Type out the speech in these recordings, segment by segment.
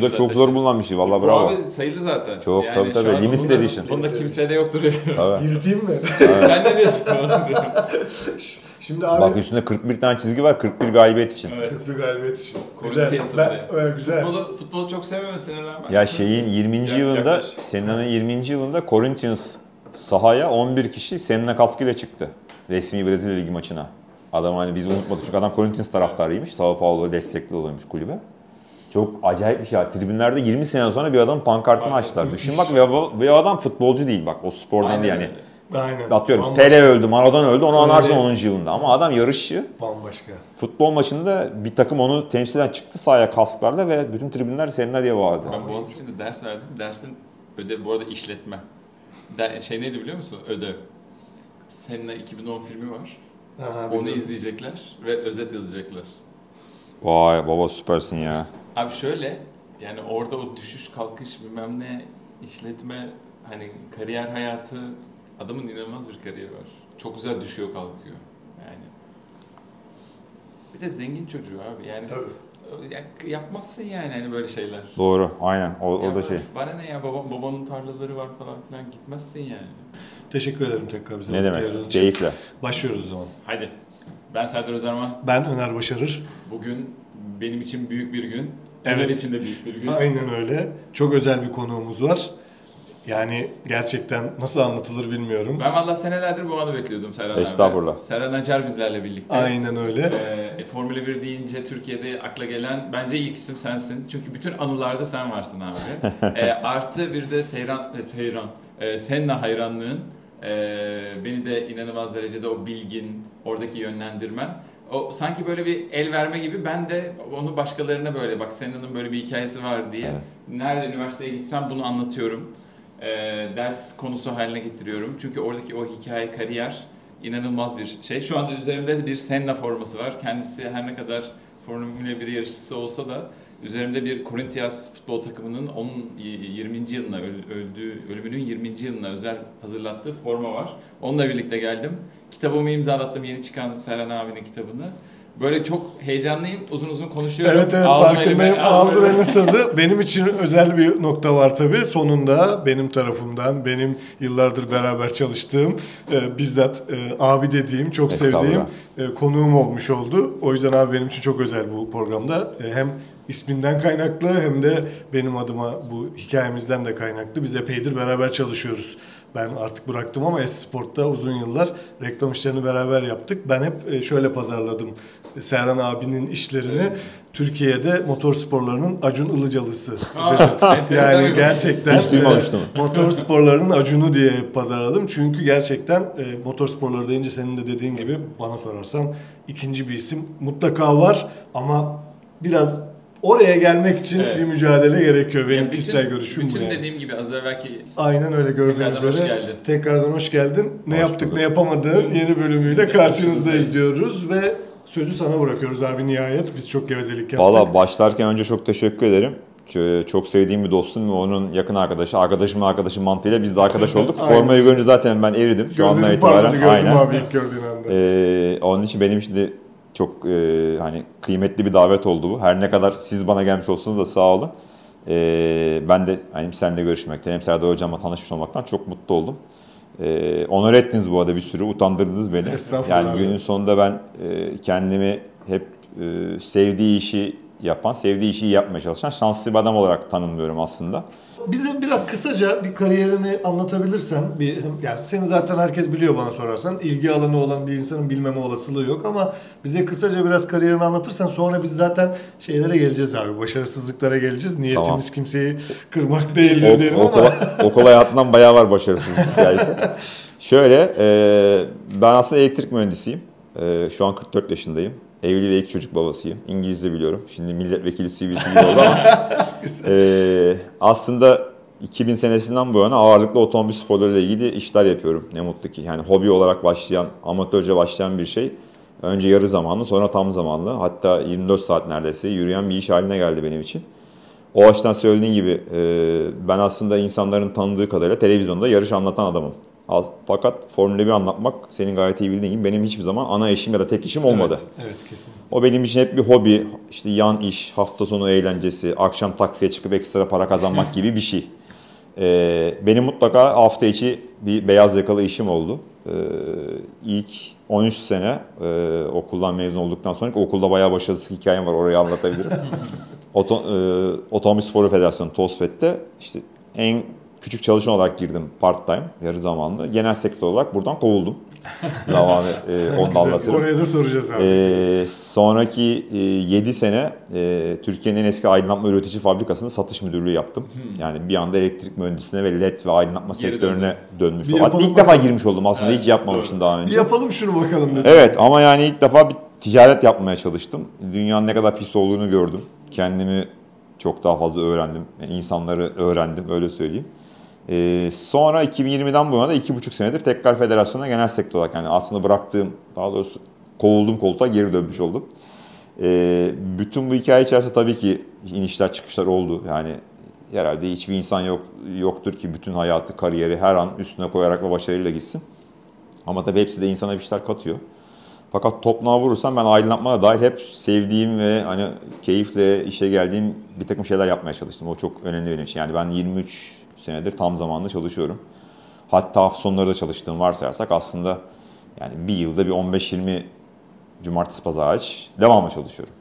Şu da çok zor bulunan bir şey. Valla Bu bravo. abi sayılı zaten. Çok, tabii, tabii. an Limited bunda- edition. Bunda kimsede yoktur. Tabii. Yırtayım mı? Sen ne diyorsun? Şimdi abi Bak üstünde 41 tane çizgi var. 41 galibiyet için. evet. Kırklı galibiyet için. Güzel. Ben, evet, güzel. Futbolu, futbolu çok sevmemesine rağmen. Ya şeyin 20. Ya- yılında, yaklaş. Senna'nın 20. yılında Corinthians sahaya 11 kişi Senna kaskıyla çıktı. Resmi Brezilya Ligi maçına. Adam hani biz unutmadık çünkü adam Corinthians taraftarıymış. Sao Paulo destekli oluyormuş kulübe. Çok acayip bir şey. Tribünlerde 20 sene sonra bir adam pankartını Pankart. açtılar. Düşün bak ve, ve o adam futbolcu değil bak. O spordan Aynen değil yani. Aynen. Atıyorum Bambaşka. Pele öldü, Maradona öldü onu anarsın değil. 10. yılında. Ama adam yarışçı. Bambaşka. Futbol maçında bir takım onu temsilen çıktı sahaya kasklarla ve bütün tribünler Senna diye bağırdı. Ben Boğaziçi'nde ders verdim. Dersin ödev bu arada işletme. Şey neydi biliyor musun? Ödev. Seninle 2010 filmi var. Aha, Onu biliyorum. izleyecekler ve özet yazacaklar. Vay baba süpersin ya. Abi şöyle yani orada o düşüş kalkış bilmem ne işletme hani kariyer hayatı adamın inanılmaz bir kariyeri var. Çok güzel düşüyor kalkıyor yani. Bir de zengin çocuğu abi yani Tabii. ya- yapmazsın yani hani böyle şeyler. Doğru aynen o, o Ya da şey. Bana ne ya baba, babanın tarlaları var falan filan gitmezsin yani. Teşekkür ederim tekrar bize. Ne demek? Keyifle. Başlıyoruz o zaman. Hadi. Ben Serdar Özerman. Ben Öner Başarır. Bugün benim için büyük bir gün. Evet. İçin de büyük bir gün. Aynen öyle. Çok özel bir konuğumuz var. Yani gerçekten nasıl anlatılır bilmiyorum. Ben valla senelerdir bu anı bekliyordum Serhan abi. Estağfurullah. Serhan Acar bizlerle birlikte. Aynen öyle. Ee, Formula 1 deyince Türkiye'de akla gelen bence ilk isim sensin. Çünkü bütün anılarda sen varsın abi. Ee, artı bir de Seyran, e, Seyran, e, Senna hayranlığın. e, beni de inanılmaz derecede o bilgin, oradaki yönlendirmen. O sanki böyle bir el verme gibi ben de onu başkalarına böyle bak Senna'nın böyle bir hikayesi var diye. Evet. Nerede üniversiteye gitsem bunu anlatıyorum. Ee, ders konusu haline getiriyorum. Çünkü oradaki o hikaye, kariyer inanılmaz bir şey. Şu anda üzerimde bir Senna forması var. Kendisi her ne kadar Formula 1 yarışçısı olsa da üzerimde bir Corinthians futbol takımının onun 20. yılına öl- öldüğü ölümünün 20. yılına özel hazırlattığı forma var. Onunla birlikte geldim. Kitabımı imzalattım yeni çıkan Serhan abinin kitabını. Böyle çok heyecanlıyım. Uzun uzun konuşuyorum. Evet evet Aldım farkındayım. elime, Aldım elime. sazı. Benim için özel bir nokta var tabii. Sonunda benim tarafımdan, benim yıllardır beraber çalıştığım, e, bizzat e, abi dediğim, çok sevdiğim e, konuğum olmuş oldu. O yüzden abi benim için çok özel bu programda. E, hem isminden kaynaklı hem de benim adıma bu hikayemizden de kaynaklı. Biz epeydir beraber çalışıyoruz. Ben artık bıraktım ama Esport'ta uzun yıllar reklam işlerini beraber yaptık. Ben hep e, şöyle pazarladım Serhan abinin işlerini. Türkiye'de motor sporlarının Acun Ilıcalısı. Yani gerçekten e, motor sporlarının Acun'u diye pazarladım. Çünkü gerçekten e, motor sporları deyince senin de dediğin gibi bana sorarsan ikinci bir isim mutlaka var ama biraz oraya gelmek için Evet. bir mücadele gerekiyor. Benim Yani bütün- kişisel görüşüm bu Bütün yani. dediğim gibi az evvelki Aynen öyle gördüğünüz Tekrardan hoş üzere. geldin. Tekrardan hoş geldin. Ne Hoş yaptık bulduk. ne yapamadığın yeni bölümüyle Evet, karşınızdayız. diyoruz ve sözü sana bırakıyoruz abi nihayet. Biz çok gevezelik yaptık. Valla başlarken önce çok teşekkür ederim. Çok sevdiğim bir dostum ve onun yakın arkadaşı, arkadaşımın arkadaşı mantığıyla biz de arkadaş olduk. Formayı görünce zaten ben eridim şu andan Gözlerim parladı itibaren. Aynen. abi ilk gördüğün anda. Ee, onun için benim de çok e, hani kıymetli bir davet oldu bu. Her ne kadar siz bana gelmiş olsanız da sağ olun. Ee, ben de hani seninle görüşmekten hem Serdar Hocam'la tanışmış olmaktan çok mutlu oldum. Ee, onur ettiniz bu arada bir sürü, utandırdınız beni. Yani abi. günün sonunda ben e, kendimi hep e, sevdiği işi yapan, sevdiği işi yapmaya çalışan şanslı bir adam olarak tanımlıyorum aslında. Bize biraz kısaca bir kariyerini anlatabilirsen, bir yani seni zaten herkes biliyor bana sorarsan. ilgi alanı olan bir insanın bilmeme olasılığı yok ama bize kısaca biraz kariyerini anlatırsan sonra biz zaten şeylere geleceğiz abi. Başarısızlıklara geleceğiz. Niyetimiz Tamam. kimseyi kırmak değildir O, diyelim okul, ama okul hayatından bayağı var başarısızlık hikayesi. Şöyle, e, ben aslında elektrik mühendisiyim. E, şu an 44 yaşındayım. Evli ve iki çocuk babasıyım. İngilizce biliyorum. Şimdi milletvekili CV'si gibi oldu ama. e, aslında 2000 senesinden bu yana ağırlıklı otomobil sporlarıyla ilgili işler yapıyorum. Ne mutlu ki. Yani hobi olarak başlayan, amatörce başlayan bir şey. Önce yarı zamanlı sonra tam zamanlı. Hatta 24 saat neredeyse yürüyen bir iş haline geldi benim için. O açıdan söylediğin gibi e, ben aslında insanların tanıdığı kadarıyla televizyonda yarış anlatan adamım. Az- Fakat Formula 1 anlatmak senin gayet iyi bildiğin gibi benim hiçbir zaman ana işim ya da tek işim olmadı. Evet, evet kesin. O benim için hep bir hobi, işte yan iş, hafta sonu eğlencesi, akşam taksiye çıkıp ekstra para kazanmak gibi bir şey. Ee, benim mutlaka hafta içi bir beyaz yakalı işim oldu. Ee, ilk 13 sene e, okuldan mezun olduktan sonra okulda bayağı başarısız hikayem var orayı anlatabilirim. Oto, e, Otomobil Sporu Federasyonu TOSFET'te işte en küçük çalışan olarak girdim part time, yarı zamanlı. Genel sektör olarak buradan kovuldum. Zamanı e, onu da anlatırım. Oraya da soracağız abi. Ee, sonraki e, 7 sene e, Türkiye'nin en eski aydınlatma üretici fabrikasında satış müdürlüğü yaptım. Yani bir anda elektrik mühendisliğine ve led ve aydınlatma Geri sektörüne dönmüş Bir oldum. Hatta ilk defa girmiş oldum aslında Evet, hiç yapmamıştım daha bir önce. yapalım şunu bakalım dedim. Evet ama yani ilk defa bir ticaret yapmaya çalıştım. Dünyanın ne kadar pis olduğunu gördüm. Kendimi çok daha fazla öğrendim. Yani insanları öğrendim öyle söyleyeyim. Ee, sonra 2020'den bu yana da iki buçuk senedir tekrar federasyona genel sektör olarak yani aslında bıraktığım daha doğrusu kovulduğum koltuğa geri dönmüş oldum. Ee, bütün bu hikaye içerisinde tabii ki inişler çıkışlar oldu. Yani herhalde hiçbir insan yok yoktur ki bütün hayatı, kariyeri her an üstüne koyarak ve başarıyla gitsin. Ama tabii hepsi de insana bir şeyler katıyor. Fakat topluğa vurursam ben aydınlatmaya dahil hep sevdiğim ve hani keyifle işe geldiğim bir takım şeyler yapmaya çalıştım. O çok önemli benim için. Yani ben 23 senedir tam zamanlı çalışıyorum. Hatta hafta sonları da çalıştığım varsayarsak aslında yani bir yılda bir 15-20 cumartesi pazar hariç devamlı çalışıyorum.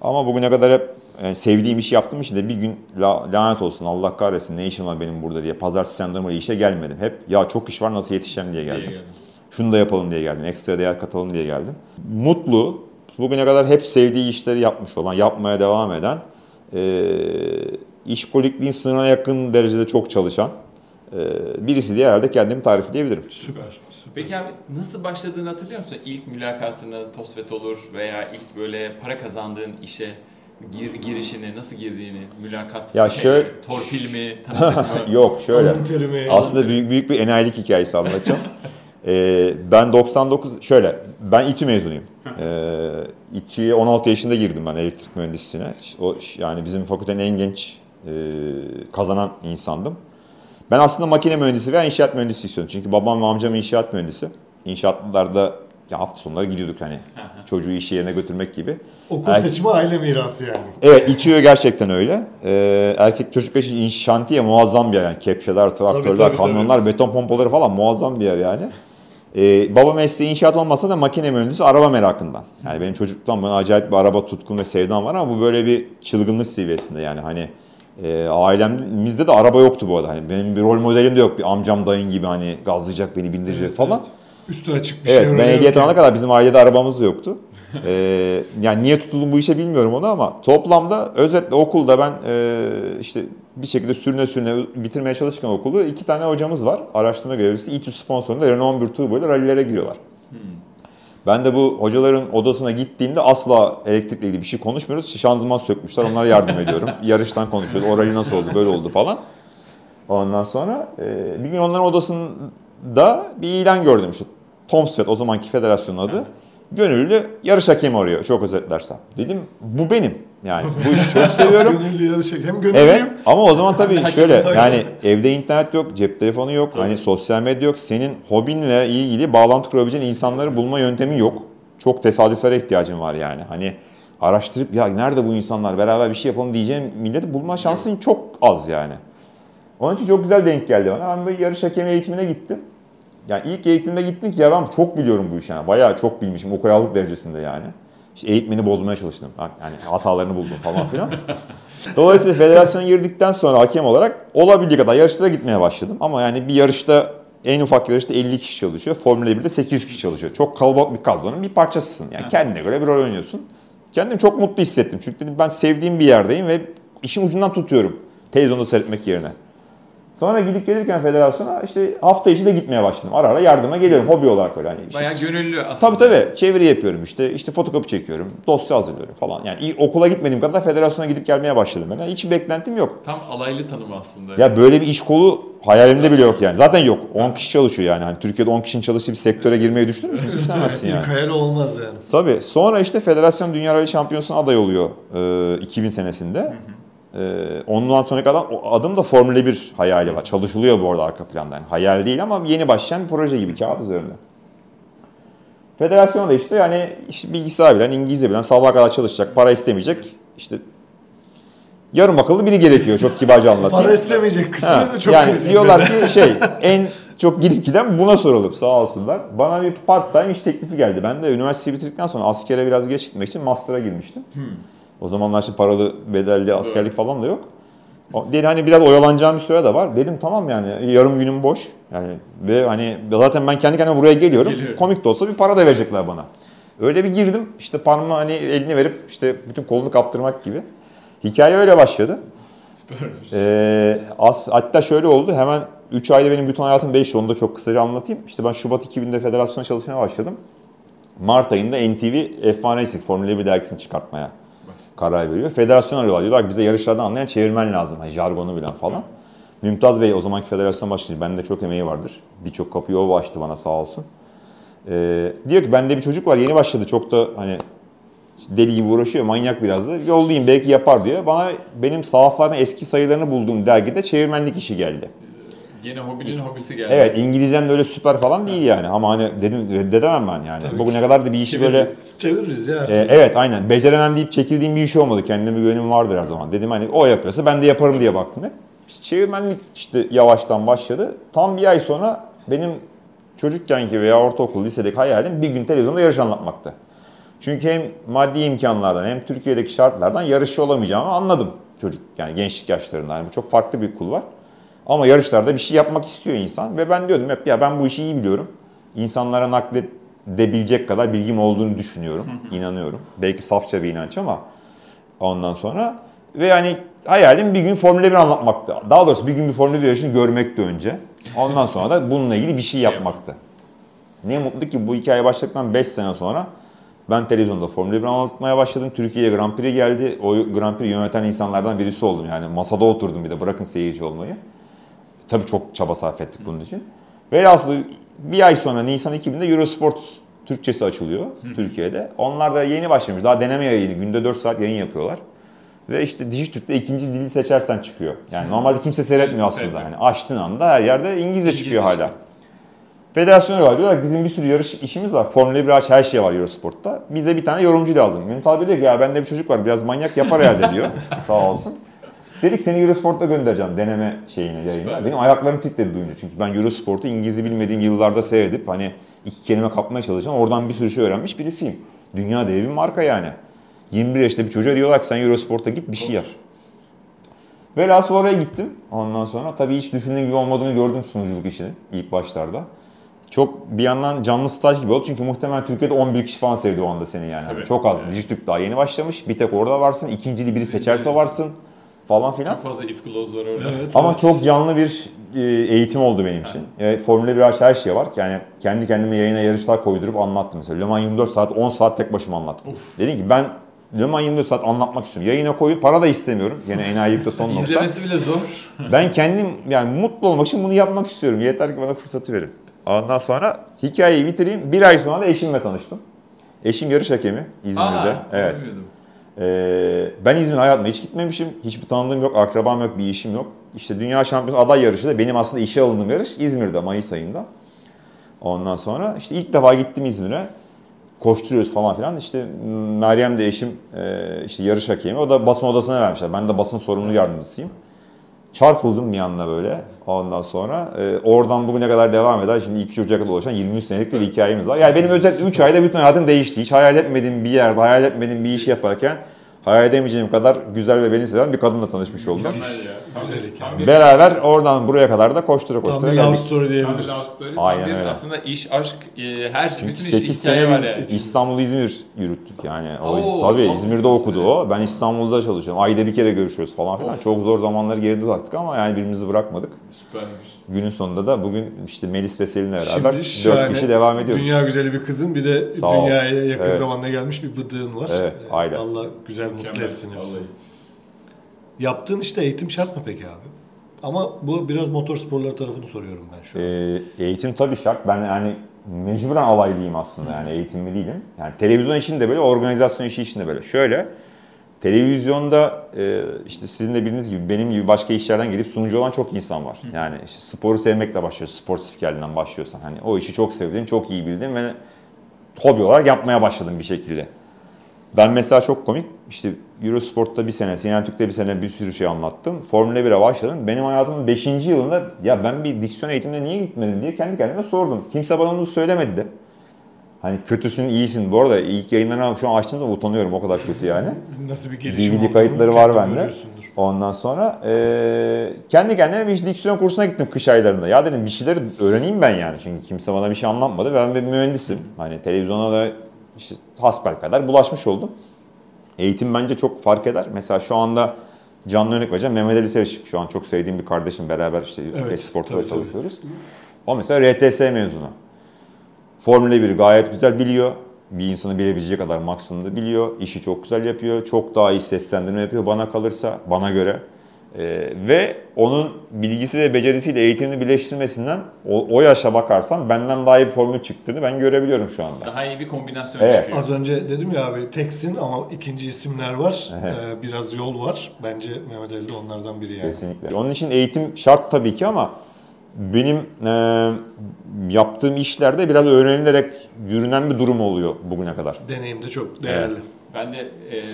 Ama bugüne kadar hep yani sevdiğim işi yaptığım için de bir gün la, lanet olsun Allah kahretsin ne işim var benim burada diye pazartesi sendromu işe gelmedim. Hep ya çok iş var nasıl yetişeceğim diye geldim. Şunu da yapalım diye geldim. Ekstra değer katalım diye geldim. Mutlu, bugüne kadar hep sevdiği işleri yapmış olan, yapmaya devam eden, e, işkolikliğin sınırına yakın derecede çok çalışan e, birisi diye herhalde kendimi tarif edebilirim. Süper. Peki abi nasıl başladığını hatırlıyor musun? İlk mülakatını TOSFET olur veya ilk böyle para kazandığın işe gir, girişini, nasıl girdiğini, mülakat Ya şey, şöyle- torpil mi, tanıdık mı? Yok şöyle. Terimi. Aslında büyük büyük bir enayilik hikayesi anlatacağım. Ee, ben 99 şöyle ben İTÜ mezunuyum. Ee, İTÜ'ye 16 yaşında girdim ben elektrik mühendisliğine. O yani bizim fakültenin en genç e, kazanan insandım. Ben aslında makine mühendisi veya inşaat mühendisi istiyordum. Çünkü babam ve amcam inşaat mühendisi. İnşaatlarda ya hafta sonları gidiyorduk hani çocuğu iş yerine götürmek gibi. Okul Er- seçimi aile mirası yani. Evet itiyor gerçekten öyle. Ee, erkek çocuklar için şantiye muazzam bir yer yani. Kepçeler, traktörler, Tabii, tabii, kamyonlar, beton pompaları falan muazzam bir yer yani. Ee, baba mesleği inşaat olmasa da makine mühendisi araba merakından. Yani benim çocukluktan bana acayip bir araba tutkum ve sevdam var ama bu böyle bir çılgınlık seviyesinde yani hani e, ailemizde de araba yoktu bu arada. Hani benim bir rol modelim de yok. Bir amcam dayın gibi hani gazlayacak beni bindirecek falan. Üstü açık bir Evet şey ben öğreniyorum ehliyet alana kadar bizim ailede arabamız da yoktu. Ee, yani niye tutuldum bu işe bilmiyorum onu ama toplamda özetle okulda ben e, işte bir şekilde sürüne sürüne bitirmeye çalışırken okulu iki tane hocamız var. Araştırma görevlisi İTÜ sponsorunda Renault 11 Turbo ile rallilere giriyorlar. Ben de bu hocaların odasına gittiğimde asla elektrikle ilgili bir şey konuşmuyoruz. Şanzıman sökmüşler onlara yardım ediyorum. Yarıştan konuşuyoruz. O rally nasıl oldu böyle oldu falan. Ondan sonra e, bir gün onların odasında bir ilan gördüm işte. Tomsfet o zamanki federasyonun adı. Gönüllü yarış hakemi arıyor çok özetlersem. Dedim bu benim. Yani bu işi çok seviyorum. Gönüllü yarışacak. Hem gönüllüyüm. Evet ama o zaman tabii şöyle yani evde internet yok, cep telefonu yok, hani sosyal medya yok. Senin hobinle ilgili bağlantı kurabileceğin insanları bulma yöntemi yok. Çok tesadüflere ihtiyacın var yani. Hani araştırıp ya nerede bu insanlar beraber bir şey yapalım diyeceğim milleti bulma şansın çok az yani. Onun için çok güzel denk geldi bana. Ben böyle yarış hakemi eğitimine gittim. Yani ilk eğitimde gittim ki ya ben çok biliyorum bu işi yani. Bayağı çok bilmişim ukuyallık derecesinde yani. İşte eğitmeni bozmaya çalıştım. Yani hatalarını buldum falan filan. Dolayısıyla federasyona girdikten sonra hakem olarak olabildiği kadar yarışlara gitmeye başladım. Ama yani bir yarışta en ufak yarışta 50 kişi çalışıyor. Formula 1'de 800 kişi çalışıyor. Çok kalabalık bir kadronun bir parçasısın. Yani kendine göre bir rol oynuyorsun. Kendimi çok mutlu hissettim. Çünkü dedim ben sevdiğim bir yerdeyim ve işin ucundan tutuyorum. Televizyonda seyretmek yerine. Sonra gidip gelirken federasyona işte hafta içi de gitmeye başladım. Ara ara yardıma geliyorum hobi olarak böyle. Hani işte- Bayağı gönüllü aslında. Tabii tabii. Çeviri yapıyorum işte. işte fotokopi çekiyorum. Dosya hazırlıyorum falan. Yani okula gitmediğim kadar federasyona gidip gelmeye başladım ben. Yani hiç beklentim yok. Tam alaylı tanımı aslında. Ya böyle bir iş kolu hayalimde bile yok yani. Zaten yok. 10 kişi çalışıyor yani. Hani Türkiye'de 10 kişinin çalıştığı bir sektöre girmeyi düşünür müsün? Düşünemezsin yani. İlk hayal olmaz yani. Tabii. Sonra işte Federasyon Dünya Rally Şampiyonası'na aday oluyor e, 2000 senesinde. Ee, ondan sonraki adam, adım da Formula 1 hayali var. Çalışılıyor bu arada arka planda. Yani hayal değil ama yeni başlayan bir proje gibi kağıt üzerinde. Federasyona da işte yani işte bilgisayar bilen, İngilizce bilen, sabaha kadar çalışacak, para istemeyecek. İşte yarım akıllı biri gerekiyor çok kibarca anlatayım. Para istemeyecek kısmı Ha, çok yani diyorlar ki şey en çok gidip giden buna sorulup sağ olsunlar. Bana bir part time iş teklifi geldi. Ben de üniversiteyi bitirdikten sonra askere biraz geç gitmek için master'a girmiştim. O zamanlar şimdi paralı bedelli askerlik falan da yok. Dedi hani biraz oyalanacağım bir süre de var. Dedim tamam yani yarım günüm boş. Yani ve hani zaten ben kendi kendime buraya geliyorum. Geliyorum. Komik de olsa bir para da verecekler bana. Öyle bir girdim. işte parmağı hani elini verip işte bütün kolunu kaptırmak gibi. Hikaye öyle başladı. Süpermiş. Ee, as, hatta şöyle oldu. Hemen 3 ayda benim bütün hayatım değişti. Onu da çok kısaca anlatayım. İşte ben Şubat 2000'de federasyona çalışmaya başladım. Mart ayında NTV F1 Racing Formula 1 dergisini çıkartmaya karar veriyor. Federasyon arıyorlar. Diyorlar bize yarışlardan anlayan çevirmen lazım. Hani jargonu bilen falan. Mümtaz Bey o zamanki federasyon başkanı. Bende çok emeği vardır. Birçok kapıyı o açtı bana sağ olsun. Ee, diyor ki bende bir çocuk var yeni başladı. Çok da hani deli gibi uğraşıyor. Manyak biraz da. Yollayayım belki yapar diyor. Bana benim sahafların eski sayılarını bulduğum dergide çevirmenlik işi geldi. Gene hobinin hobisi geldi. Evet İngilizcem de öyle süper falan değil yani. Ama hani dedim reddedemem ben yani. Bugüne kadar da bir işi böyle... Çeviririz. Çeviririz ya. Ee, evet aynen. Beceremem deyip çekildiğim bir iş olmadı. Kendime güvenim vardır her zaman. Dedim hani o yapıyorsa ben de yaparım diye baktım hep. İşte çevirmenlik işte yavaştan başladı. Tam bir ay sonra benim çocukkenki veya ortaokul, lisedeki hayalim bir gün televizyonda yarış anlatmaktı. Çünkü hem maddi imkanlardan hem Türkiye'deki şartlardan yarışçı olamayacağımı anladım çocuk yani gençlik yaşlarında. Yani bu çok farklı bir kul var. Ama yarışlarda bir şey yapmak istiyor insan ve ben diyordum hep ya ben bu işi iyi biliyorum. İnsanlara nakledebilecek kadar bilgim olduğunu düşünüyorum, inanıyorum. Belki safça bir inanç ama ondan sonra ve yani hayalim bir gün Formula 1 anlatmaktı. Daha doğrusu bir gün bir Formula 1 yarışını görmekti önce. Ondan sonra da bununla ilgili bir şey yapmaktı. Ne mutlu ki bu hikaye başladıktan 5 sene sonra ben televizyonda Formula 1 anlatmaya başladım. Türkiye'ye Grand Prix geldi. O Grand Prix yöneten insanlardan birisi oldum. Yani masada oturdum bir de bırakın seyirci olmayı. Tabii çok çaba sarf ettik bunun için. Velhasıl bir ay sonra Nisan 2000'de Eurosport Türkçesi açılıyor Türkiye'de. Onlar da yeni başlamış. Daha deneme yayını. Günde 4 saat yayın yapıyorlar. Ve işte Dijitürk'te ikinci dili seçersen çıkıyor. Yani normalde kimse seyretmiyor aslında. Yani açtığın anda her yerde İngilizce, İngilizce çıkıyor hala. çıkıyor. Federasyonu var diyorlar ki bizim bir sürü yarış işimiz var. Formula 1 hariç her şey var Eurosport'ta. Bize bir tane yorumcu lazım. Bey diyor ki ya bende bir çocuk var biraz manyak yapar herhalde diyor. Sağ olsun. Dedik seni Eurosport'a göndereceğim deneme şeyine yayına. Benim ayaklarım titredi duyunca. Çünkü ben Eurosport'u İngilizce bilmediğim yıllarda seyredip hani iki kelime kapmaya çalışan oradan bir sürü şey öğrenmiş birisiyim. Dünya devi bir marka yani. 21 yaşında bir çocuğa diyorlar ki sen Eurosport'a git bir şey yap. Velhasıl oraya gittim. Ondan sonra tabii hiç düşündüğüm gibi olmadığını gördüm sunuculuk işinin ilk başlarda. Çok bir yandan canlı staj gibi oldu çünkü muhtemelen Türkiye'de 11 kişi falan sevdi o anda seni yani. Tabii. Çok az. Evet. Dijitürk daha yeni başlamış. Bir tek orada varsın. İkincili biri seçerse varsın falan filan. Çok fazla if clause var orada. Evet, Ama evet. çok canlı bir e, eğitim oldu benim için. Evet, Formula 1 hariç her şey var. Yani kendi kendime yayına yarışlar koydurup anlattım mesela. Le Mans 24 saat 10 saat tek başıma anlattım. Dedim ki ben Le Mans 24 saat anlatmak istiyorum. Yayına koyup para da istemiyorum. Gene enayilikte son nokta. İzlemesi bile zor. Ben kendim yani mutlu olmak için bunu yapmak istiyorum. Yeter ki bana fırsatı verin. Ondan sonra hikayeyi bitireyim. Bir ay sonra da eşimle tanıştım. Eşim yarış hakemi İzmir'de. Aa, evet. bilmiyordum. Ee, ben İzmir hayatımda hiç gitmemişim. Hiçbir tanıdığım yok, akrabam yok, bir işim yok. İşte Dünya Şampiyonu aday yarışı da benim aslında işe alındığım yarış İzmir'de Mayıs ayında. Ondan sonra işte ilk defa gittim İzmir'e. Koşturuyoruz falan filan. İşte Meryem de eşim e, işte yarış hakemi. O da basın odasına vermişler. Ben de basın sorumlu yardımcısıyım. Çarpıldım bir anda böyle. Ondan sonra e, oradan bugüne kadar devam eder. Şimdi iki çocuğa kadar ulaşan 23 senelik bir hikayemiz var. Yani benim özellikle 3 ayda bütün hayatım değişti. Hiç hayal etmediğim bir yerde, hayal etmediğim bir işi yaparken hayal edemeyeceğim kadar güzel ve beni seven bir kadınla tanışmış oldum. Güzel Beraber oradan buraya kadar da koştura Tam koştura bir love geldik. story tam bir diyebiliriz. love story. Aynen tam bir öyle. Aslında iş, aşk, e, her Çünkü bütün iş 8 hikaye sene biz yani. İstanbul-İzmir yürüttük yani. O, Oo, tabii İzmir'de İzmir. okudu o. Ben İstanbul'da çalışıyorum. Ayda bir kere görüşüyoruz falan filan. Çok zor zamanları geride bıraktık ama yani birbirimizi bırakmadık. Süpermiş. Günün sonunda da bugün işte Melis ve Selin'le beraber Şimdi 4 şahane, kişi devam ediyoruz. Dünya güzeli bir kızın bir de Sağ ol. dünyaya yakın Evet. zamanda gelmiş bir bıdığın var. Evet, aynen. Allah güzel mutlu Mükemmel. etsin hepsini. Vallahi. Yaptığın işte eğitim şart mı peki abi? Ama bu biraz motor sporları tarafını soruyorum ben şu an. Ee, eğitim tabii şart. Ben yani mecburen alaylıyım aslında yani eğitimli değilim. Yani televizyon için de böyle, organizasyon işi için de böyle. Şöyle, Televizyonda e, işte sizin de bildiğiniz gibi benim gibi başka işlerden gelip sunucu olan çok insan var. Yani işte sporu sevmekle başlıyorsun. Spor spikerliğinden başlıyorsan. Hani o işi çok sevdin, çok iyi bildin ve hobi olarak yapmaya başladım bir şekilde. Ben mesela çok komik işte Eurosport'ta bir sene, CNN Türk'te bir sene bir sürü şey anlattım. Formula 1'e başladım. Benim hayatımın 5. yılında ya ben bir diksiyon eğitimine niye gitmedim diye kendi kendime sordum. Kimse bana bunu söylemedi de. Hani kötüsün, iyisin. Bu arada ilk yayınlarına şu an açtığımda utanıyorum o kadar kötü yani. Nasıl bir gelişim DVD kayıtları var bende. Ondan sonra eee, kendi kendime bir diksiyon kursuna gittim kış aylarında. Ya dedim bir şeyler öğreneyim ben yani. Çünkü kimse bana bir şey anlatmadı. Ben bir mühendisim. Hani televizyona da işte hasbel kadar bulaşmış oldum. Eğitim bence çok fark eder. Mesela şu anda canlı örnek vereceğim. Mehmet Ali Selçuk şu an çok sevdiğim bir kardeşim. Beraber işte Evet, Esport'ta tabii, çalışıyoruz. O mesela RTS mezunu. Formula 1'i gayet güzel biliyor. Bir insanı bilebilecek kadar maksimumda biliyor. İşi çok güzel yapıyor. Çok daha iyi seslendirme yapıyor bana kalırsa, bana göre. Ee, ve onun bilgisi ve becerisiyle eğitimini birleştirmesinden o, o yaşa bakarsam benden daha iyi bir formül çıktığını ben görebiliyorum şu anda. Daha iyi bir kombinasyon Evet. çıkıyor. Az önce dedim ya abi teksin ama ikinci isimler var. Ee, biraz yol var. Bence Mehmet Ali de onlardan biri yani. Kesinlikle. Onun için eğitim şart tabii ki ama benim e, yaptığım işlerde biraz öğrenilerek yürünen bir durum oluyor bugüne kadar. Deneyim de çok değerli. Ben de e,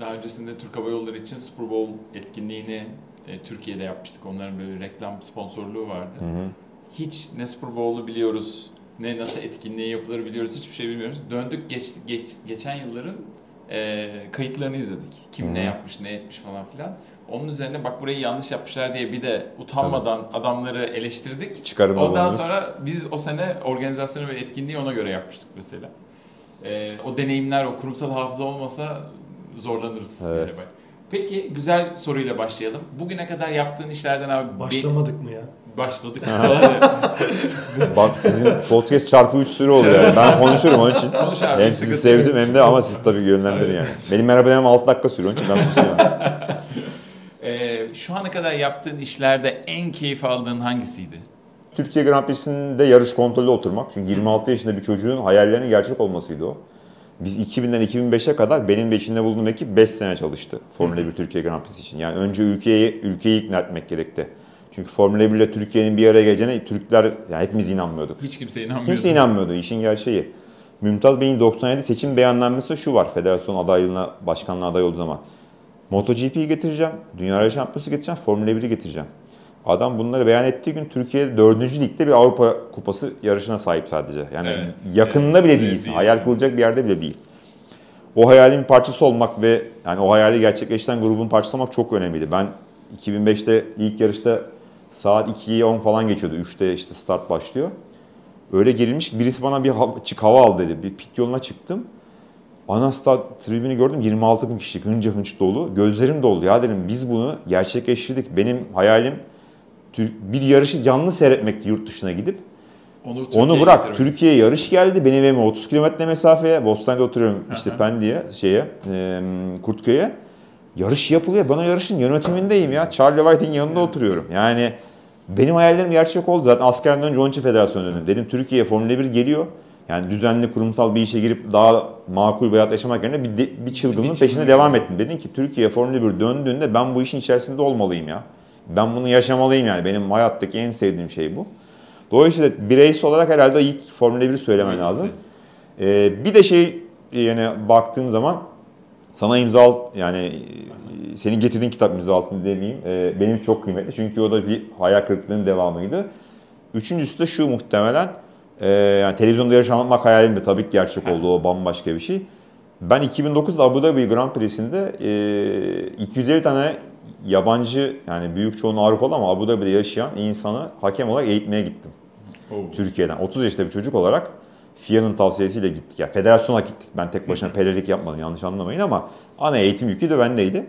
daha öncesinde Türk Hava Yolları için Super Bowl etkinliğini e, Türkiye'de yapmıştık. Onların böyle reklam sponsorluğu vardı. Hiç ne Super Bowl'u biliyoruz, ne nasıl etkinliği yapılır biliyoruz, hiçbir şey bilmiyoruz. Döndük geç, geç- geçen yılların e, kayıtlarını izledik. Kim ne yapmış, ne etmiş falan filan. Onun üzerine bak burayı yanlış yapmışlar diye bir de utanmadan adamları eleştirdik. Çıkarımda Ondan bulundunuz. sonra biz o sene organizasyonu ve etkinliği ona göre yapmıştık mesela. Ee, o deneyimler, o kurumsal hafıza olmasa zorlanırız. Evet. Yani. Peki güzel soruyla başlayalım. Bugüne kadar yaptığın işlerden abi bir- Başlamadık mı ya? başladık. Bak sizin podcast çarpı 3 sürü oluyor yani. Ben konuşurum onun için. Konuş abi, Hem sizi sevdim hem de ama siz tabii yönlendirin yani. Benim merhaba demem 6 dakika sürüyor onun için ben susuyorum. Şu ana kadar yaptığın işlerde en keyif aldığın hangisiydi? Türkiye Grand Prix'sinde yarış kontrolü oturmak. Çünkü 26 yaşında bir çocuğun hayallerinin gerçek olmasıydı o. Biz 2000'den 2005'e kadar benim ve içinde bulunduğum ekip 5 sene çalıştı Formula 1 Türkiye Grand Prix'si için. Yani önce ülkeyi ülkeyi ikna etmek gerekti. Çünkü Formula 1 ile Türkiye'nin bir araya geleceğine Türkler yani hepimiz inanmıyorduk. Hiç kimse inanmıyordu. Kimse inanmıyordu işin gerçeği. Mümtaz Bey'in 97 seçim beyannamesi şu var federasyon adaylığına, başkanlığa aday olduğu zaman. MotoGP'yi getireceğim, Dünya Rally Şampiyonası getireceğim, Formula 1'i getireceğim. Adam bunları beyan ettiği gün Türkiye 4. ligde bir Avrupa Kupası yarışına sahip sadece. Yani Evet. yakınında bile değilsin. değilsin. Hayal kurulacak bir yerde bile değil. O hayalin bir parçası olmak ve yani o hayali gerçekleştiren grubun parçası olmak çok önemliydi. Ben 2005'te ilk yarışta saat 2'ye 10 falan geçiyordu. 3'te işte start başlıyor. Öyle gerilmiş ki birisi bana bir hava, çık hava al dedi. Bir pit yoluna çıktım. Ana stat tribünü gördüm 26 bin kişi hınca hınç dolu. Gözlerim doldu ya dedim biz bunu gerçekleştirdik. Benim hayalim bir yarışı canlı seyretmekti yurt dışına gidip. Onu, Onu Türkiye'ye bırak getirmek. Türkiye'ye yarış geldi. Benim evime 30 kilometre mesafeye. Bostan'da oturuyorum işte Aha. Pendik'e şeye e, Kurtköy'e. Yarış yapılıyor. Ben o yarışın yönetimindeyim ya. Charlie White'in yanında oturuyorum. Yani benim hayallerim gerçek oldu. Zaten askerden önce onun için federasyon döndüm. Dedim Türkiye'ye Formula 1 geliyor. Yani düzenli kurumsal bir işe girip daha makul bir hayat yaşamak yerine bir, de- bir çılgınlığın Bir peşine devam ettim. Dedim ki Türkiye Formula 1 döndüğünde ben bu işin içerisinde olmalıyım ya. Ben bunu yaşamalıyım yani. Benim hayattaki en sevdiğim şey bu. Dolayısıyla bireysel olarak herhalde ilk Formula 1 söylemen İkisi. lazım. Ee, bir de şey yani baktığın zaman sana imza yani e, senin getirdiğin kitap imza altını demeyeyim. Ee, benim çok kıymetli çünkü o da bir hayal kırıklığının devamıydı. Üçüncüsü de şu muhtemelen e, yani televizyonda yarış anlatmak hayalimdi tabii ki gerçek oldu o bambaşka bir şey. Ben 2009 Abu Dhabi Grand Prix'sinde e, 250 tane yabancı yani büyük çoğunluğu Avrupalı ama Abu Dhabi'de yaşayan insanı hakem olarak eğitmeye gittim. Oo. Türkiye'den 30 yaşında bir çocuk olarak FIA'nın tavsiyesiyle gittik. Ya federasyona gittik. Ben tek başına pelerik yapmadım yanlış anlamayın ama ana eğitim yükü de bendeydi.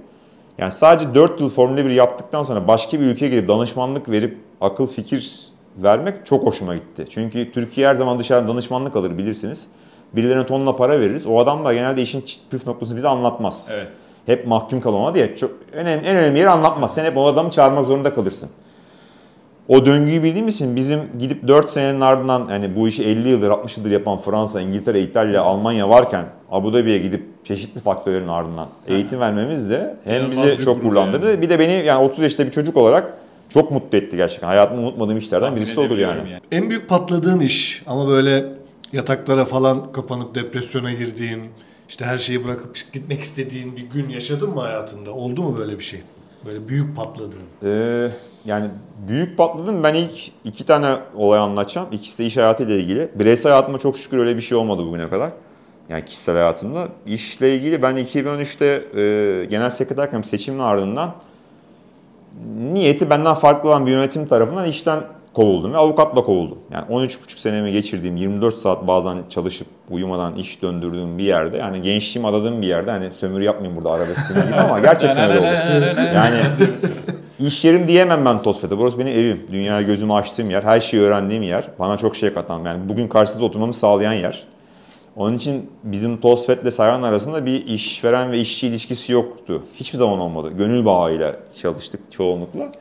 Yani sadece 4 yıl Formula 1 yaptıktan sonra başka bir ülkeye gidip danışmanlık verip akıl fikir vermek çok hoşuma gitti. Çünkü Türkiye her zaman dışarıdan danışmanlık alır bilirsiniz. Birilerine tonla para veririz. O adam da genelde işin püf noktası bize anlatmaz. Evet. Hep mahkum kal ona diye çok önemli, en önemli yeri anlatmaz. Sen hep o adamı çağırmak zorunda kalırsın. o döngüyü bildiğimiz için bizim gidip 4 senenin ardından yani bu işi 50 yıldır 60 yıldır yapan Fransa, İngiltere, İtalya, Almanya varken Abu Dhabi'ye gidip çeşitli faktörlerin ardından eğitim vermemiz de hem İnanılmaz bizi çok gurur gururlandırdı. yani. Bir de beni yani 30 yaşında bir çocuk olarak çok mutlu etti gerçekten. Hayatımda unutmadığım işlerden birisi de odur yani. Edebiliyorum En büyük patladığın iş ama böyle yataklara falan kapanıp depresyona girdiğin, işte her şeyi bırakıp gitmek istediğin bir gün yaşadın mı hayatında? Oldu mu böyle bir şey? Böyle büyük patladığın. Ee, yani büyük patladım. Ben ilk iki tane olay anlatacağım. İkisi de iş hayatıyla ilgili. Bireysel hayatımda çok şükür öyle bir şey olmadı bugüne kadar. Yani kişisel hayatımda. İşle ilgili ben 2013'te e, genel sekreterken seçimin ardından niyeti benden farklı olan bir yönetim tarafından işten kovuldum ve avukatla kovuldum. Yani 13,5 senemi geçirdiğim 24 saat bazen çalışıp uyumadan iş döndürdüğüm bir yerde yani gençliğimi adadığım bir yerde hani sömürü yapmayayım burada arabesk gibi ama gerçekten öyle oldu. Yani iş yerim diyemem ben Tosfet'e. Burası benim evim. Dünyaya gözümü açtığım yer. Her şeyi öğrendiğim yer. Bana çok şey katan. Yani bugün karşınızda oturmamı sağlayan yer. Onun için bizim Tosfet'le Sayran arasında bir işveren ve işçi ilişkisi yoktu. Hiçbir zaman olmadı. Gönül bağıyla çalıştık çoğunlukla.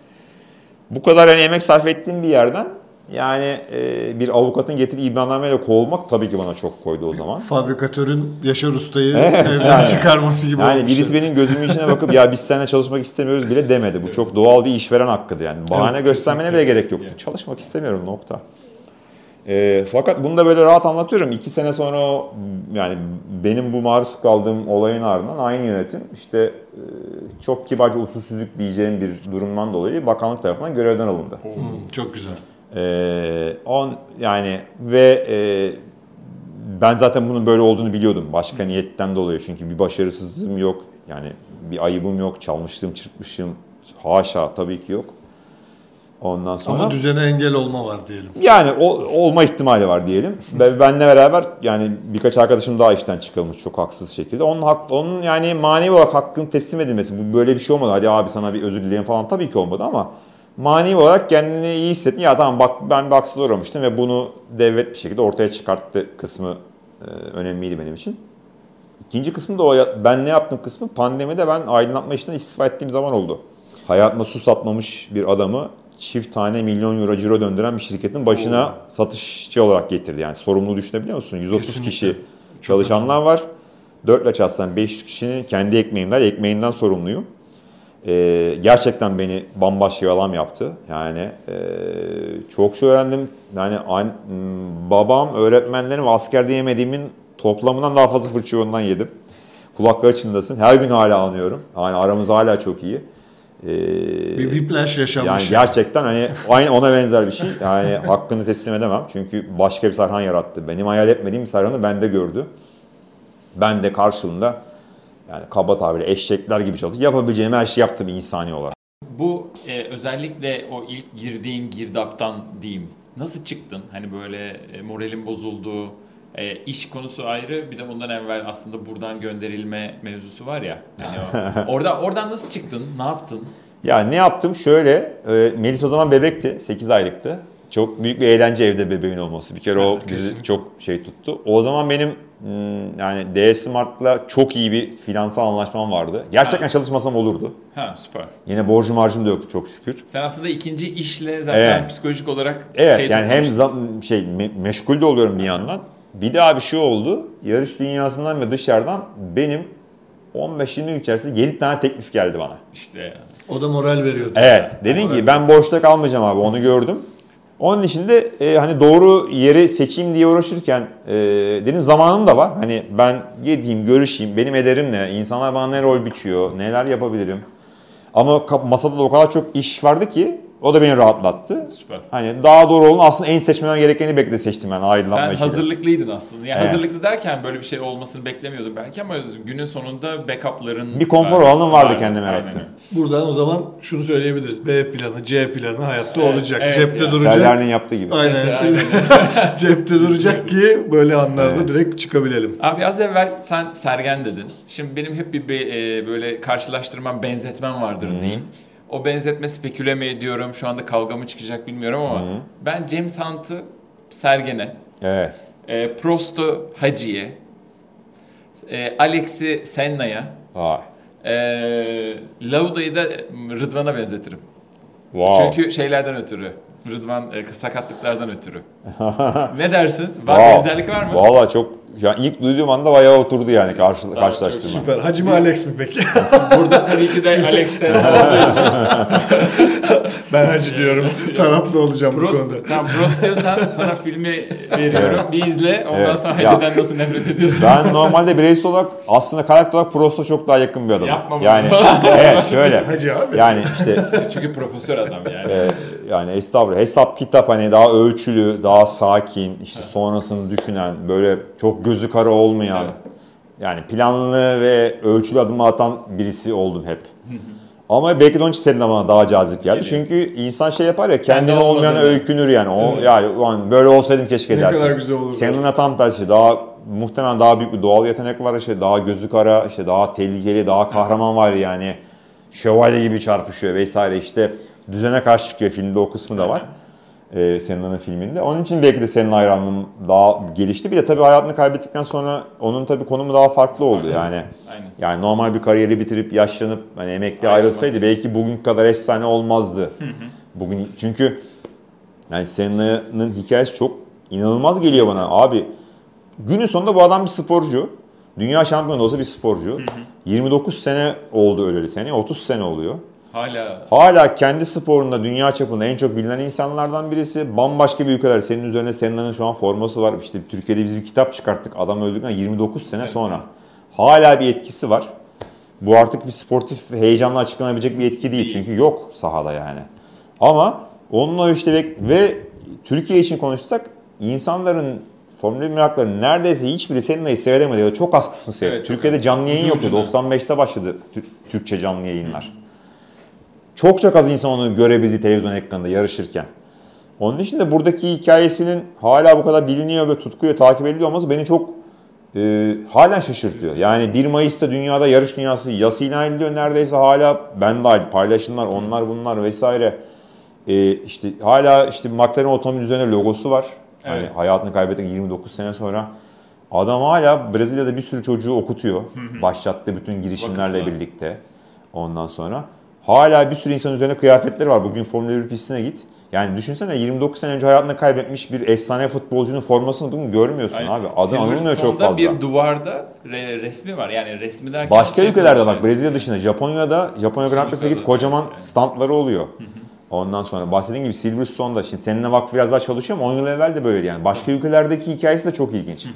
Bu kadar yani emek sarf ettiğim bir yerden yani e, bir avukatın getirdiği iddianameyle kovulmak tabii ki bana çok koydu o zaman. Fabrikatörün Yaşar Usta'yı evden yani. çıkarması gibi Yani birisi benim gözümün içine bakıp ya biz seninle çalışmak istemiyoruz bile demedi. Bu çok doğal bir işveren hakkıdı yani. Bahane Evet, göstermene bile gerek yoktu. Çalışmak istemiyorum nokta. Ee, fakat bunu da böyle rahat anlatıyorum. İki sene sonra o, yani benim bu maruz kaldığım olayın ardından aynı yönetim işte e, çok kibarca usulsüzlük diyeceğim bir durumdan dolayı bakanlık tarafından görevden alındı. Çok güzel. Ee, on yani ve e, ben zaten bunun böyle olduğunu biliyordum. Başka niyetten dolayı çünkü bir başarısızlığım yok. Yani bir ayıbım yok. Çalmışlığım, çırpmışım. Haşa tabii ki yok. Ondan sonra Ama düzene engel olma var diyelim. yani ol- olma ihtimali var diyelim. Ve benle beraber yani birkaç arkadaşım daha işten çıkarılmış çok haksız şekilde. Onun hak, onun yani manevi olarak hakkın teslim edilmesi bu böyle bir şey olmadı. Hadi abi sana bir özür dileyin falan tabii ki olmadı ama manevi olarak kendini iyi hissettin. Ya tamam bak ben bir haksızlığa uğramıştım ve bunu devlet bir şekilde ortaya çıkarttı kısmı e, önemliydi benim için. İkinci kısmı da o ben ne yaptım kısmı pandemide ben aydınlatma işinden istifa ettiğim zaman oldu. Hayatında su satmamış bir adamı çift tane milyon euro ciro döndüren bir şirketin başına satışçı olarak getirdi. Yani sorumluluğu düşünebiliyor musun? 130 Kesinlikle. kişi çalışanlar var. 4 ile çarpsan 500 kişinin kendi ekmeğimden, ekmeğinden sorumluyum. Ee, gerçekten beni bambaşka bir adam yaptı. Yani e, çok şey öğrendim. Yani an, m, babam, öğretmenlerim ve askerde yemediğimin toplamından daha fazla fırça yedim. Kulakları çınlasın. Her gün hala anıyorum. Yani aramız hala çok iyi. Ee, Bir whiplash yaşanmış. yani gerçekten hani aynı ona benzer bir şey. Yani hakkını teslim edemem. Çünkü başka bir Serhan yarattı. Benim hayal etmediğim bir Serhan'ı bende gördü. Ben de karşılığında yani kaba tabirle eşekler gibi çalıştım. Yapabileceğim her şeyi yaptım insani olarak. Bu e, özellikle o ilk girdiğin girdaptan diyeyim. Nasıl çıktın? Hani böyle e, moralin bozuldu. E, iş konusu ayrı. Bir de ondan evvel aslında buradan gönderilme mevzusu var ya. Hani o, orada oradan nasıl çıktın? Ne yaptın? Ya ne yaptım? Şöyle, e, Melis o zaman bebekti, 8 aylıktı. Çok büyük bir eğlence evde bebeğin olması. Bir kere o bizi kesinlikle. çok şey tuttu. O zaman benim hmm, yani DS Smart'la çok iyi bir finansal anlaşmam vardı. Gerçekten çalışmasam olurdu. Ha süper. Yine borcum harcım da yoktu çok şükür. Sen aslında ikinci işle zaten Evet. psikolojik olarak Evet şey yani hem şey me- meşgul de oluyorum bir yandan. Bir daha bir şey oldu. Yarış dünyasından ve dışarıdan benim 15-20 gün içerisinde 7 tane teklif geldi bana. işte O da moral veriyordu. Evet. Dedin ki ben boşta kalmayacağım abi onu gördüm. Onun içinde e, hani doğru yeri seçeyim diye uğraşırken e, dedim zamanım da var. Hani ben gideyim, görüşeyim, benim ederim ne, insanlar bana ne rol biçiyor, neler yapabilirim. Ama masada da o kadar çok iş vardı ki o da beni rahatlattı. süper. Hani daha doğru olan aslında en seçmem gerekeni bekle seçtim ben aydınlatma Sen işiyle. hazırlıklıydın aslında. Yani Evet. hazırlıklı derken böyle bir şey olmasını beklemiyordum belki ama günün sonunda backup'ların Bir konfor var. alanım vardı Var, kendime yarattım. Buradan o zaman şunu söyleyebiliriz. B planı, C planı hayatta Evet, olacak. evet Cepte ya. duracak. Ferler'in yaptığı gibi. Aynen. Mesela, aynen. Cepte duracak ki böyle anlarda Evet. direkt çıkabilelim. Abi az evvel sen Sergen dedin. Şimdi benim hep bir be- e, böyle karşılaştırmam, benzetmem vardır diyeyim. O benzetme speküle mi ediyorum, şu anda kavga mı çıkacak bilmiyorum ama ben James Hunt'ı Sergen'e, Evet. e, Prost'u Hacı'ye, e, Alex'i Senna'ya, e, Lauda'yı da Rıdvan'a benzetirim. Wow. Çünkü şeylerden ötürü. Rıdvan e, sakatlıklardan ötürü. ne dersin? Var Wow. benzerlik var mı? Valla çok yani ilk duyduğum anda bayağı oturdu yani karşı, karşılaştırma. Süper. Hacı mı Alex mi peki? Burada tabii ki de Alex'ten ben Hacı diyorum. Taraflı olacağım bu Bros, konuda. tamam Bros diyorsan sana filmi veriyorum. Bir izle. Ondan Evet. sonra Ya. Hacı'dan nasıl nefret ediyorsun? Ben normalde bireysel olarak aslında karakter olarak Prost'a çok daha yakın bir adamım. Yapma bunu. Yani evet şöyle. Hacı abi. Yani işte Çünkü profesör adam yani. e, yani estağfurullah hesap kitap hani daha ölçülü, daha sakin, işte sonrasını düşünen, böyle çok gözü kara olmayan, Evet. yani planlı ve ölçülü adımı atan birisi oldum hep. Ama belki de onun için senin de bana daha cazip geldi. Geliyor. Çünkü insan şey yapar ya kendine olmayana öykünür yani. O Evet. yani ulan böyle olsaydım keşke Ne dersin. kadar güzel olur Senin de tam tersi daha muhtemelen daha büyük bir doğal yetenek var işte daha gözü kara işte daha tehlikeli daha kahraman var yani şövalye gibi çarpışıyor vesaire işte düzene karşı çıkıyor filmde o kısmı da var. Ee, Senna'nın filminde. Onun için belki de senin hayranlığın daha gelişti. Bir de tabii hayatını kaybettikten sonra onun tabii konumu daha farklı oldu yani. Aynen. Yani normal bir kariyeri bitirip yaşlanıp hani emekli Ayrılmak. ayrılsaydı belki bugün kadar efsane olmazdı. Bugün çünkü yani Senna'nın hikayesi çok inanılmaz geliyor bana. Abi günün sonunda bu adam bir sporcu. Dünya şampiyonu da olsa bir sporcu. 29 sene oldu öleli sene. 30 sene oluyor. Hala Hala kendi sporunda dünya çapında en çok bilinen insanlardan birisi. Bambaşka bir ülkeler. Senin üzerine Senna'nın şu an forması var. İşte Türkiye'de biz bir kitap çıkarttık. Adam öldükten 29 sene sonra. Hala bir etkisi var. Bu artık bir sportif heyecanla açıklanabilecek bir etki değil. Çünkü yok sahada yani. Ama onunla işte ve, Türkiye için konuşsak insanların Formula 1 meraklarının neredeyse hiçbiri Senna'yı seyredemedi. Ya çok az kısmı seyretti. Evet, Türkiye'de canlı yayın yoktu. ucuna. 95'te başladı Tür- Türkçe canlı yayınlar. Çok çok az insan onu görebildi televizyon ekranında yarışırken. Onun için de buradaki hikayesinin hala bu kadar biliniyor ve tutkuyla takip ediliyor olması beni çok e, halen şaşırtıyor. Yani 1 Mayıs'ta dünyada yarış dünyası yası ilan ediliyor neredeyse hala ben dahil paylaşımlar onlar bunlar vesaire. E, işte hala işte McLaren otomobil üzerine logosu var. Hani Evet. hayatını kaybettik 29 sene sonra. Adam hala Brezilya'da bir sürü çocuğu okutuyor. Başlattığı bütün girişimlerle Vakıflar. birlikte. Ondan sonra. Hala bir sürü insan üzerine kıyafetleri var. Bugün Formula 1 pistine git. Yani düşünsene 29 sene önce hayatını kaybetmiş bir efsane futbolcunun formasını bugün görmüyorsun Aynen. abi. Adı anılmıyor çok fazla. bir duvarda re- resmi var. Yani resmi derken Başka şey ülkelerde bak Brezilya dışında Japonya'da Japonya Grand Prix'e git kocaman evet. standları oluyor. Ondan sonra bahsettiğim gibi Silverstone'da şimdi seninle vakfı biraz daha çalışıyor ama 10 yıl evvel de böyleydi yani. Başka ülkelerdeki hikayesi de çok ilginç.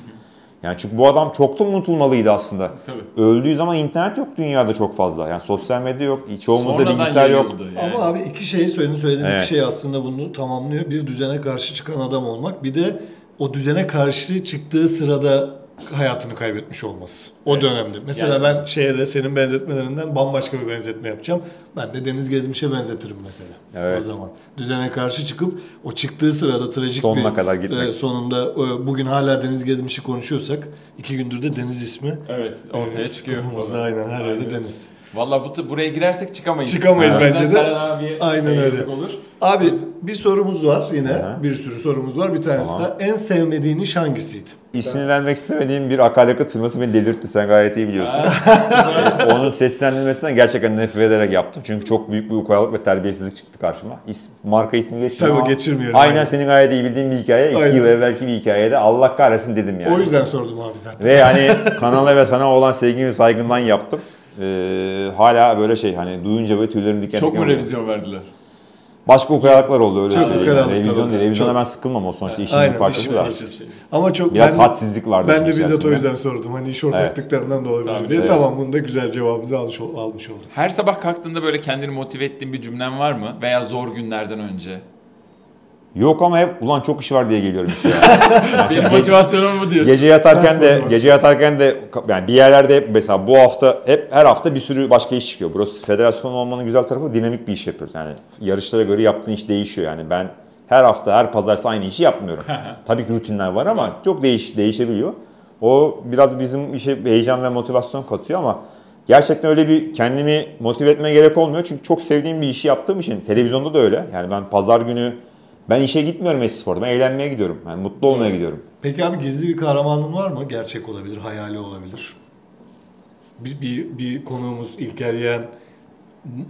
Yani çünkü bu adam çoktan unutulmalıydı aslında. Tabii. Öldüğü zaman internet yok dünyada çok fazla. Yani sosyal medya yok, çoğumuzda bilgisayar yok. yani. Ama abi iki şey söylediğin söylediğin Evet. iki şey aslında bunu tamamlıyor. Bir düzene karşı çıkan adam olmak, bir de o düzene karşı çıktığı sırada hayatını kaybetmiş olması. O Evet. dönemde. Mesela Yani- ben şeye de senin benzetmelerinden bambaşka bir benzetme yapacağım. Ben de Deniz Gezmiş'e benzetirim mesela. Evet. O zaman. Düzene karşı çıkıp o çıktığı sırada trajik Sonuna bir kadar gitmek. e, sonunda e, bugün hala Deniz Gezmiş'i konuşuyorsak iki gündür de Deniz ismi Evet ortaya e, çıkıyor. aynen her yerde Deniz. Valla bu buraya girersek çıkamayız. Çıkamayız yüzden bence de. Aynen şey öyle. olur. Abi bir sorumuz var yine. Aha. Bir sürü sorumuz var. Bir tanesi Tamam. de en sevmediğin iş hangisiydi? İsmini vermek istemediğim bir akaryakıt firması beni delirtti. Sen gayet iyi biliyorsun. Onun seslendirmesine gerçekten nefret ederek yaptım. Çünkü çok büyük bir ukalalık ve terbiyesizlik çıktı karşıma. İs, marka ismi geçmiyor Tabii ama geçirmiyorum. Aynen Aynen. senin gayet iyi bildiğin bir hikaye. İki Aynen. yıl evvelki bir hikayede Allah kahretsin dedim yani. O yüzden sordum abi zaten. Ve hani kanala ve sana olan sevgim ve saygımdan yaptım. Ee, hala böyle şey hani duyunca böyle tüylerim diken Çok diken mu oluyor. revizyon verdiler? Başka ukalalıklar oldu öyle Çok söyleyeyim. ukalalıklar Yani. Revizyon oldu. değil. Revizyona Çok. ben sıkılmam o sonuçta işin bir parçası işin da. parçası. Ama çok Biraz ben hadsizlik vardı. Ben de işin bizzat o içerisinde. yüzden sordum. Hani iş ortaklıklarından da olabilir Tabii, diye. evet. Tamam bunu da güzel cevabımızı almış, ol- almış olduk. Her sabah kalktığında böyle kendini motive ettiğin bir cümlen var mı? Veya zor günlerden önce? Yok ama hep ulan çok iş var diye geliyorum işte. Yani. Benim motivasyonum mu diyorsun? Gece yatarken de gece yatarken de yani bir yerlerde hep mesela bu hafta hep her hafta bir sürü başka iş çıkıyor. Burası federasyon olmanın güzel tarafı dinamik bir iş yapıyoruz. Yani yarışlara göre yaptığın iş değişiyor yani. Ben her hafta her pazartesi aynı işi yapmıyorum. Tabii ki rutinler var ama çok değiş değişebiliyor. O biraz bizim işe heyecan ve motivasyon katıyor ama gerçekten öyle bir kendimi motive etmeye gerek olmuyor. Çünkü çok sevdiğim bir işi yaptığım için televizyonda da öyle. Yani ben pazar günü ben işe gitmiyorum Espor'da. Ben eğlenmeye gidiyorum. Yani mutlu olmaya gidiyorum. Peki abi gizli bir kahramanın var mı? Gerçek olabilir, hayali olabilir. Bir, bir, bir konuğumuz İlker Yeğen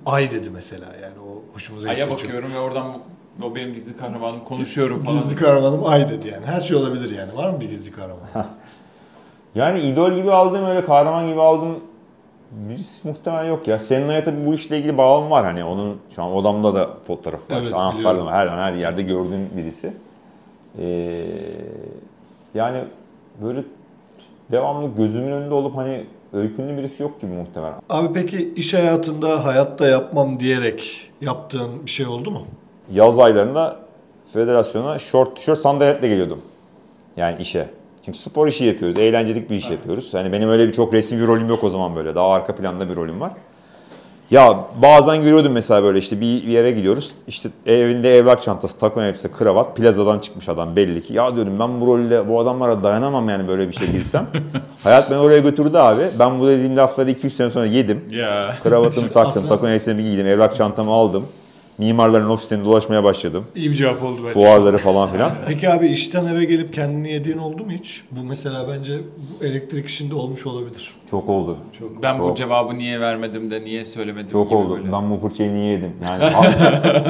Ay dedi mesela yani o hoşumuza gitti. Ay'a çok. bakıyorum ve oradan O benim gizli kahramanım konuşuyorum falan. Gizli kahramanım ay dedi yani. Her şey olabilir yani. Var mı bir gizli kahraman? Yani idol gibi aldığım öyle kahraman gibi aldığım birisi muhtemelen yok ya. Senin hayatı bu işle ilgili bağım var hani onun şu an odamda da fotoğrafı var. Evet, İşte anahtarlı her an her yerde gördüğüm birisi. Ee, yani böyle devamlı gözümün önünde olup hani öykünlü birisi yok gibi muhtemelen. Abi peki iş hayatında hayatta yapmam diyerek yaptığın bir şey oldu mu? Yaz aylarında federasyona short tişört sandaletle geliyordum. Yani işe. Çünkü spor işi yapıyoruz, eğlencelik bir iş yapıyoruz. Hani benim öyle bir çok resmi bir rolüm yok o zaman böyle. Daha arka planda bir rolüm var. Ya bazen görüyordum mesela böyle işte bir yere gidiyoruz. İşte evinde evrak çantası, takım elbise, kravat, plazadan çıkmış adam belli ki. Ya diyorum ben bu rolle bu adamlara dayanamam yani böyle bir şey girsem. Hayat beni oraya götürdü abi. Ben bu dediğim lafları 2-3 sene sonra yedim. Ya. Kravatımı İşte taktım, aslında- takım elbisemi giydim, evrak çantamı aldım. Mimarların ofislerinde dolaşmaya başladım. İyi bir cevap oldu bence. Fuarları falan filan. Peki abi işten eve gelip kendini yediğin oldu mu hiç? Bu mesela bence bu elektrik işinde olmuş olabilir. Çok oldu. Çok. Ben bu Çok. cevabı niye vermedim de niye söylemedim Çok gibi oldu. böyle. Ben bu fırçayı niye yedim? Yani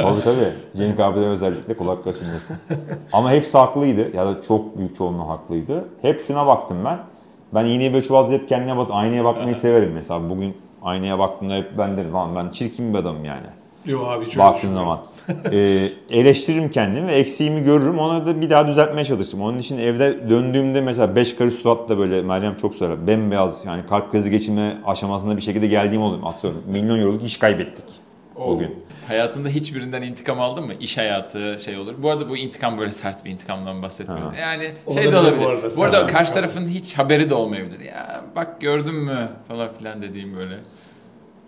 tabii tabii. Cenk abiden özellikle kulak kaçınması. Ama hepsi haklıydı. Ya da çok büyük çoğunluğu haklıydı. Hep şuna baktım ben. Ben iğneyi böyle çuvallayıp kendine bak, aynaya bakmayı severim. Mesela bugün aynaya baktığımda hep ben derim lan ben çirkin bir adamım yani. Yok abi çok Baktığın zaman. Ee, eleştiririm kendimi ve eksiğimi görürüm. Onu da bir daha düzeltmeye çalıştım. Onun için evde döndüğümde mesela beş karış suratla böyle Meryem çok söyler. Bembeyaz yani kalp krizi geçirme aşamasında bir şekilde geldiğim oluyor. Atıyorum milyon euroluk iş kaybettik o gün. Hayatında hiçbirinden intikam aldın mı? İş hayatı şey olur. Bu arada bu intikam böyle sert bir intikamdan bahsetmiyoruz. Ha. Yani Olabilir şey de bu olabilir. arada, Bu, arada karşı tarafın hiç haberi de olmayabilir. Ya bak gördün mü falan filan dediğim böyle.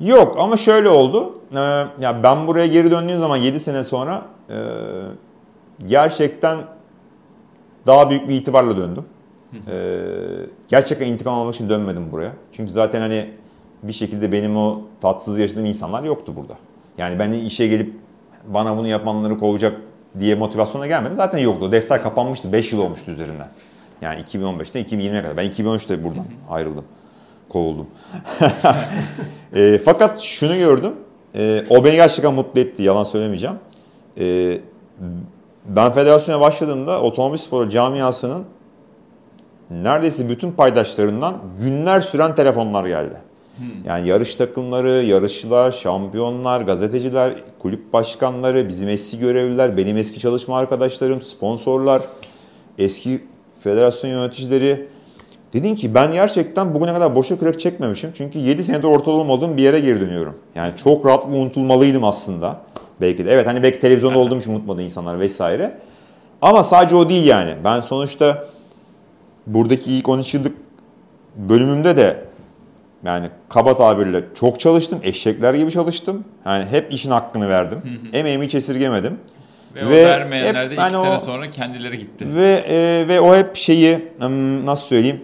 Yok ama şöyle oldu. Ee, ya ben buraya geri döndüğüm zaman 7 sene sonra e, gerçekten daha büyük bir itibarla döndüm. Ee, gerçekten intikam almak için dönmedim buraya. Çünkü zaten hani bir şekilde benim o tatsız yaşadığım insanlar yoktu burada. Yani ben işe gelip bana bunu yapanları kovacak diye motivasyona gelmedim. Zaten yoktu. O defter kapanmıştı. 5 yıl olmuştu üzerinden. Yani 2015'te 2020'ye kadar. Ben 2013'te buradan ayrıldım. Kovuldum. E, fakat şunu gördüm. E, o beni gerçekten mutlu etti. Yalan söylemeyeceğim. E, ben federasyona başladığımda otomobil sporu camiasının neredeyse bütün paydaşlarından günler süren telefonlar geldi. Yani yarış takımları, yarışçılar, şampiyonlar, gazeteciler, kulüp başkanları, bizim eski görevliler, benim eski çalışma arkadaşlarım, sponsorlar, eski federasyon yöneticileri. Dedin ki ben gerçekten bugüne kadar boşa kürek çekmemişim. Çünkü 7 senedir ortada olmadığım bir yere geri dönüyorum. Yani çok rahatlıkla unutulmalıydım aslında. Belki de. Evet hani belki televizyonda olduğum için unutmadı insanlar vesaire. Ama sadece o değil yani. Ben sonuçta buradaki ilk 13 yıllık bölümümde de yani kaba tabirle çok çalıştım. Eşekler gibi çalıştım. Yani hep işin hakkını verdim. Emeğimi hiç esirgemedim. Ve, Ve o vermeyenler de iki sene o- sonra kendileri gitti. Ve e, ve o hep şeyi nasıl söyleyeyim?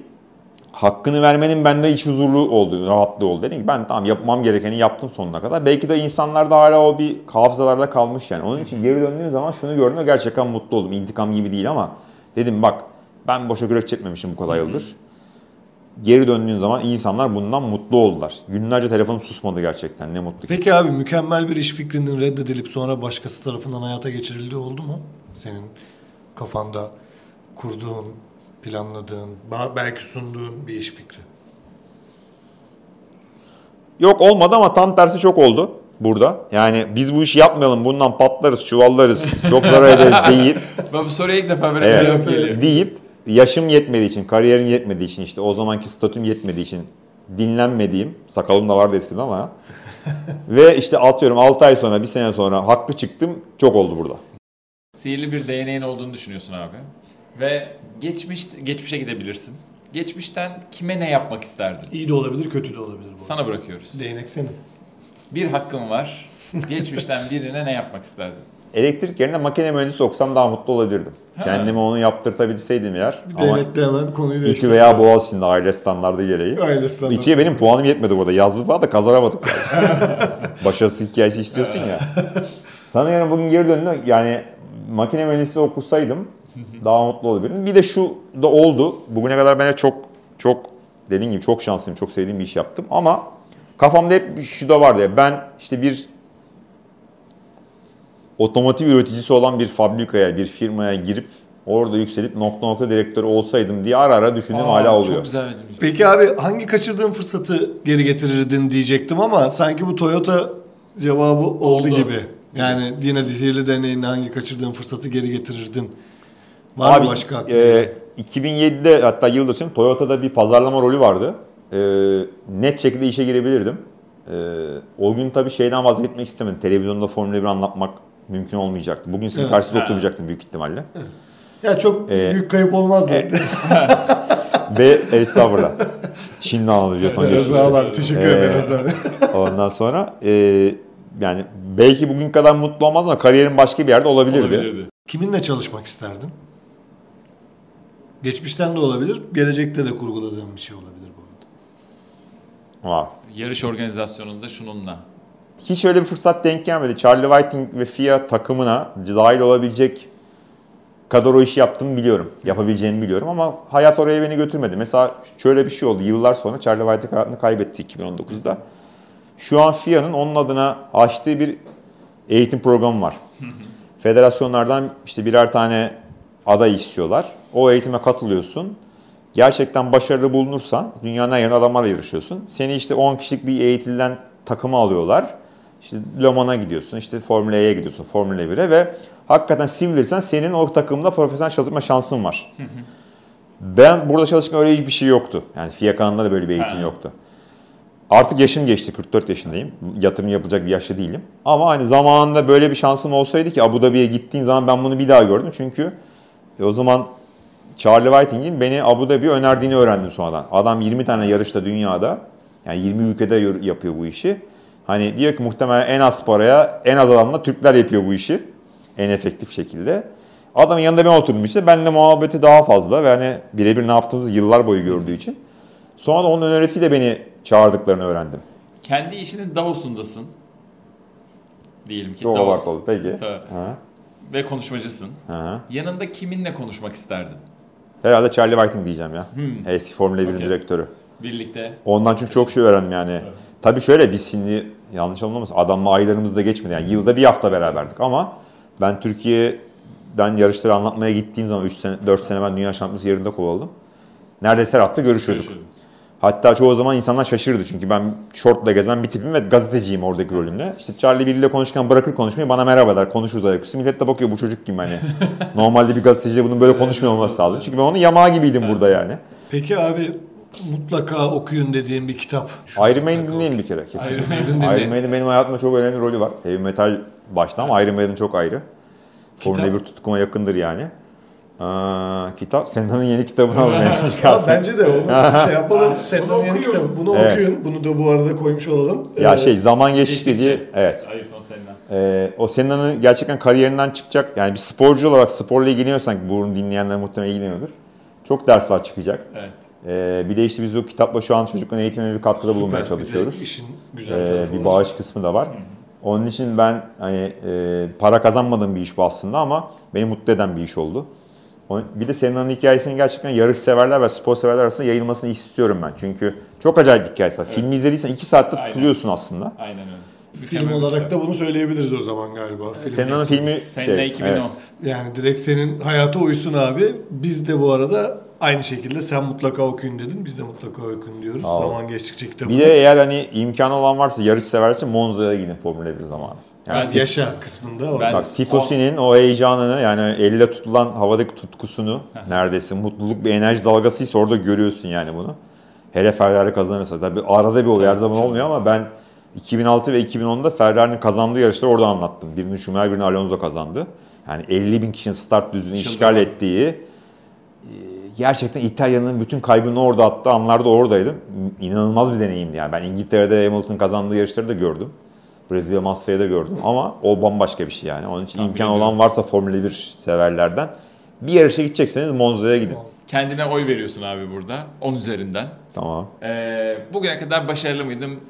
Hakkını vermenin bende iç huzurlu olduğu, rahatlığı oldu. Dedim ki ben tamam yapmam gerekeni yaptım sonuna kadar. Belki de insanlarda hala o bir hafızalarda kalmış yani. Onun için geri döndüğüm zaman şunu gördüm ve gerçekten mutlu oldum. İntikam gibi değil ama dedim bak ben boşa kürek çekmemişim bu kadar yıldır. Geri döndüğün zaman insanlar bundan mutlu oldular. Günlerce telefonum susmadı gerçekten. Ne mutlu ki. Peki abi mükemmel bir iş fikrinin reddedilip sonra başkası tarafından hayata geçirildiği oldu mu? Senin kafanda kurduğun, planladığın, belki sunduğun bir iş fikri. Yok olmadı ama tam tersi çok oldu burada. Yani biz bu işi yapmayalım bundan patlarız, çuvallarız, çok zarar ederiz deyip, Ben bu soruya ilk defa böyle Evet. cevap geliyor. deyip yaşım yetmediği için, kariyerim yetmediği için işte o zamanki statüm yetmediği için dinlenmediğim, sakalım da vardı eskiden ama ve işte atıyorum 6 ay sonra, bir sene sonra haklı çıktım çok oldu burada. Sihirli bir değneğin olduğunu düşünüyorsun abi. Ve geçmiş geçmişe gidebilirsin. Geçmişten kime ne yapmak isterdin? İyi de olabilir, kötü de olabilir bu. Sana bırakıyoruz. Değnek senin. Bir hakkın var. Geçmişten birine ne yapmak isterdin? Elektrik yerine makine mühendisi okusam daha mutlu olabilirdim. Ha. Kendime onu yaptırtabilseydim eğer. Değnekle hemen konuyu İTÜ değiştir. veya Boğaziçi'nde aile standardı gereği. Aile standartı. İTÜ'ye benim puanım yetmedi burada. Yazdı falan da kazanamadık yani. Başarısı hikayesi istiyorsun ya. Sana yani bugün geri döndüm. Yani makine mühendisliği okusaydım daha mutlu olabilirdim. Bir de şu da oldu. Bugüne kadar ben hep çok çok dediğim gibi çok şanslıyım. Çok sevdiğim bir iş yaptım. Ama kafamda hep şu da vardı. ya, Ben işte bir otomotiv üreticisi olan bir fabrikaya, bir firmaya girip orada yükselip nokta nokta direktörü olsaydım diye ara ara düşündüğüm Aa, hala oluyor. Çok güzel. Peki abi hangi kaçırdığın fırsatı geri getirirdin diyecektim ama sanki bu Toyota cevabı oldu, Oldu. gibi. Yani yine sihirli deneyinde hangi kaçırdığın fırsatı geri getirirdin? Var Abi, mı başka e, 2007'de hatta yılda söyleyeyim Toyota'da bir pazarlama rolü vardı. E, net şekilde işe girebilirdim. E, o gün tabii şeyden vazgeçmek istemedim. Televizyonda Formula 1 anlatmak mümkün olmayacaktı. Bugün sizin Evet. karşısında Ha. oturmayacaktım büyük ihtimalle. ya çok e, büyük kayıp olmazdı. Ve estağfurullah. Şimdi anladım jeton Biraz abi teşekkür Ee, ederiz abi. Ondan sonra e, yani belki bugün kadar mutlu olmaz ama kariyerin başka bir yerde olabilirdi. Olabilirdi. Kiminle çalışmak isterdin? Geçmişten de olabilir, gelecekte de kurguladığın bir şey olabilir bu arada. Ama Yarış organizasyonunda şununla. hiç öyle bir fırsat denk gelmedi. Charlie Whiting ve FIA takımına dahil olabilecek kadar o işi yaptığımı biliyorum. Yapabileceğimi biliyorum ama hayat oraya beni götürmedi. Mesela şöyle bir şey oldu. Yıllar sonra Charlie Whiting hayatını kaybetti 2019'da. Şu an FIA'nın onun adına açtığı bir eğitim programı var. Federasyonlardan işte birer tane aday istiyorlar. O eğitime katılıyorsun. Gerçekten başarılı bulunursan dünyanın her yerinde adamlarla yarışıyorsun. Seni işte 10 kişilik bir eğitilen takıma alıyorlar. İşte Le Mans'a gidiyorsun, işte Formula E'ye gidiyorsun, Formula 1'e ve hakikaten sivilirsen senin o takımda profesyonel çalışma şansın var. ben burada çalışırken öyle hiçbir şey yoktu. Yani FIA kanalında da böyle bir eğitim Ha. yoktu. Artık yaşım geçti, 44 yaşındayım. Yatırım yapılacak bir yaşta değilim. Ama hani zamanında böyle bir şansım olsaydı ki Abu Dhabi'ye gittiğin zaman ben bunu bir daha gördüm. Çünkü e, o zaman Charlie Whiting'in beni Abu Dhabi'ye önerdiğini öğrendim sonradan. Adam 20 tane yarışta dünyada, yani 20 ülkede yor- yapıyor bu işi. Hani diyor ki muhtemelen en az paraya, en az adamla Türkler yapıyor bu işi. En efektif şekilde. Adamın yanında ben oturdum işte. Ben de muhabbeti daha fazla ve hani birebir ne yaptığımızı yıllar boyu gördüğü için. Sonra da onun önerisiyle beni çağırdıklarını öğrendim. Kendi işinin Davos'undasın. Diyelim ki Çok Davos. oldu. Peki. Tabii. Ha, Ve konuşmacısın. ha. Yanında kiminle konuşmak isterdin? Herhalde Charlie Whiting diyeceğim ya. Hmm. Eski Formula 1'in Okey. direktörü. Birlikte. Ondan çünkü çok şey öğrendim yani. Tabii şöyle biz şimdi yanlış anlamasın adamla aylarımız da geçmedi. Yani yılda bir hafta beraberdik ama ben Türkiye'den yarışları anlatmaya gittiğim zaman 3 sene 4 sene ben dünya şampiyonası yerinde kovaladım. Neredeyse her hafta görüşüyorduk. Görüşelim. Hatta çoğu zaman insanlar şaşırdı çünkü ben şortla gezen bir tipim ve gazeteciyim oradaki rolümle. İşte Charlie biriyle konuşurken bırakır konuşmayı bana merhaba der konuşuruz ayaküstü. Millet de bakıyor bu çocuk kim hani. Normalde bir gazeteciyle bunun böyle konuşmuyor olması lazım. Çünkü ben onun yamağı gibiydim burada yani. Peki abi mutlaka okuyun dediğim bir kitap. Şu Iron Maiden dinleyin bir kere kesin. Iron Maiden dinleyin. Iron Maiden benim hayatımda çok önemli rolü var. Heavy metal başta ama Iron Maiden çok ayrı. Formula Kitap? 1 tutkuma yakındır yani. Aa, kitap, Senna'nın yeni kitabını aldım. Ya bence de onu şey yapalım. Bunu yeni kitabı. Bunu Evet. okuyun. Bunu da bu arada koymuş olalım. ya Ee, şey zaman geçtikçe. diye, evet. Ayrton Senna. Ee, o Senna'nın gerçekten kariyerinden çıkacak. Yani bir sporcu olarak sporla ilgileniyorsan ki bunu dinleyenler muhtemelen ilgileniyordur. Çok ders var çıkacak. Evet. Ee, bir de işte biz o kitapla şu an çocukların eğitimine bir katkıda bulunmaya süper. Bir de çalışıyoruz. işin güzel Ee, tarafı bir bağış kısmı da var. Onun için ben hani e, para kazanmadığım bir iş bu aslında ama beni mutlu eden bir iş oldu. Bir de Senna'nın hikayesinin gerçekten yarış severler ve spor severler arasında yayılmasını istiyorum ben. Çünkü çok acayip bir hikayesi var. Filmi izlediysen 2 saatte Aynen. tutuluyorsun aslında. Aynen öyle. Film Mükemmel bir olarak da bunu söyleyebiliriz o zaman galiba. Film Senna'nın filmi Senna şey, 2010. evet. Yani direkt senin hayata uysun abi. Biz de bu arada aynı şekilde sen mutlaka okuyun dedin. Biz de mutlaka okuyun diyoruz. Zaman geçtikçe kitabı. Bir de eğer hani imkanı olan varsa yarış severse Monza'ya gidin Formula 1 zamanı. Yani Ben- yaşa kısmında. Ben- Bak Tifosi'nin o heyecanını yani elle tutulan havadaki tutkusunu neredeyse mutluluk bir enerji dalgasıysa orada görüyorsun yani bunu. Hele Ferrari kazanırsa. Tabii arada bir oluyor her zaman olmuyor ama ben 2006 ve 2010'da Ferrari'nin kazandığı yarışları orada anlattım. Birini Schumacher birini Alonso kazandı. Yani 50 bin kişinin start düzünü işgal ettiği gerçekten İtalya'nın bütün kaybını orada attığı anlarda oradaydım. İnanılmaz bir deneyimdi yani. Ben İngiltere'de Hamilton kazandığı yarışları da gördüm. Brezilya Master'ı da gördüm ama o bambaşka bir şey yani. Onun için Tahmin imkan ediyorum. olan varsa Formula 1 severlerden bir yarışa gidecekseniz Monza'ya gidin. Kendine oy veriyorsun abi burada. 10 üzerinden. Tamam. Ee, bugüne kadar başarılı mıydım?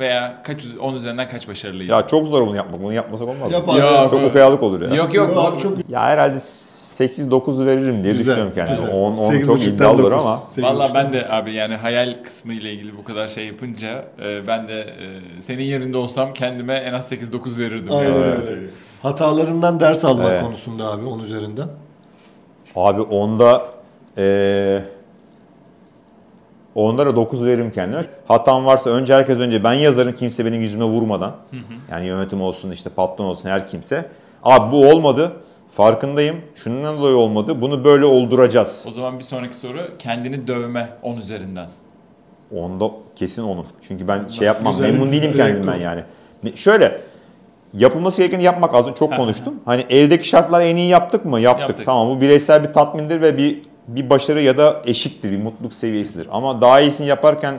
Veya kaç 10 üzerinden kaç başarılıydım? Ya çok zor bunu yapmak. Bunu yapmasak olmaz mı? Yap abi. Ya, Çok okuyalık olur ya. Yok yok. Abi, çok Ya herhalde 8-9 veririm diye Güzel, düşünüyorum kendime. güzel. 10, 10 Sekiz çok buçuktan iddialı olur ama. Valla ben de abi yani hayal kısmı ile ilgili bu kadar şey yapınca e, ben de e, senin yerinde olsam kendime en az 8-9 verirdim. Aynen yani. öyle. Hatalarından ders almak Evet. konusunda abi 10 üzerinden. Abi onda eee onlara 9 veririm kendime. Hatam varsa önce herkes önce ben yazarım kimse benim yüzüme vurmadan. Yani yönetim olsun işte patron olsun her kimse. Abi bu olmadı. Farkındayım. Şundan dolayı olmadı. Bunu böyle olduracağız. O zaman bir sonraki soru kendini dövme 10 üzerinden. Onda kesin onun. Çünkü ben şey yapmam. güzel memnun değilim fikir kendimden yani. Şöyle yapılması gerekeni yapmak az önce çok konuştum. Hani eldeki şartlar en iyi yaptık mı? Yaptık. Yaptık. Tamam bu bireysel bir tatmindir ve bir bir başarı ya da eşiktir, bir mutluluk seviyesidir. Ama daha iyisini yaparken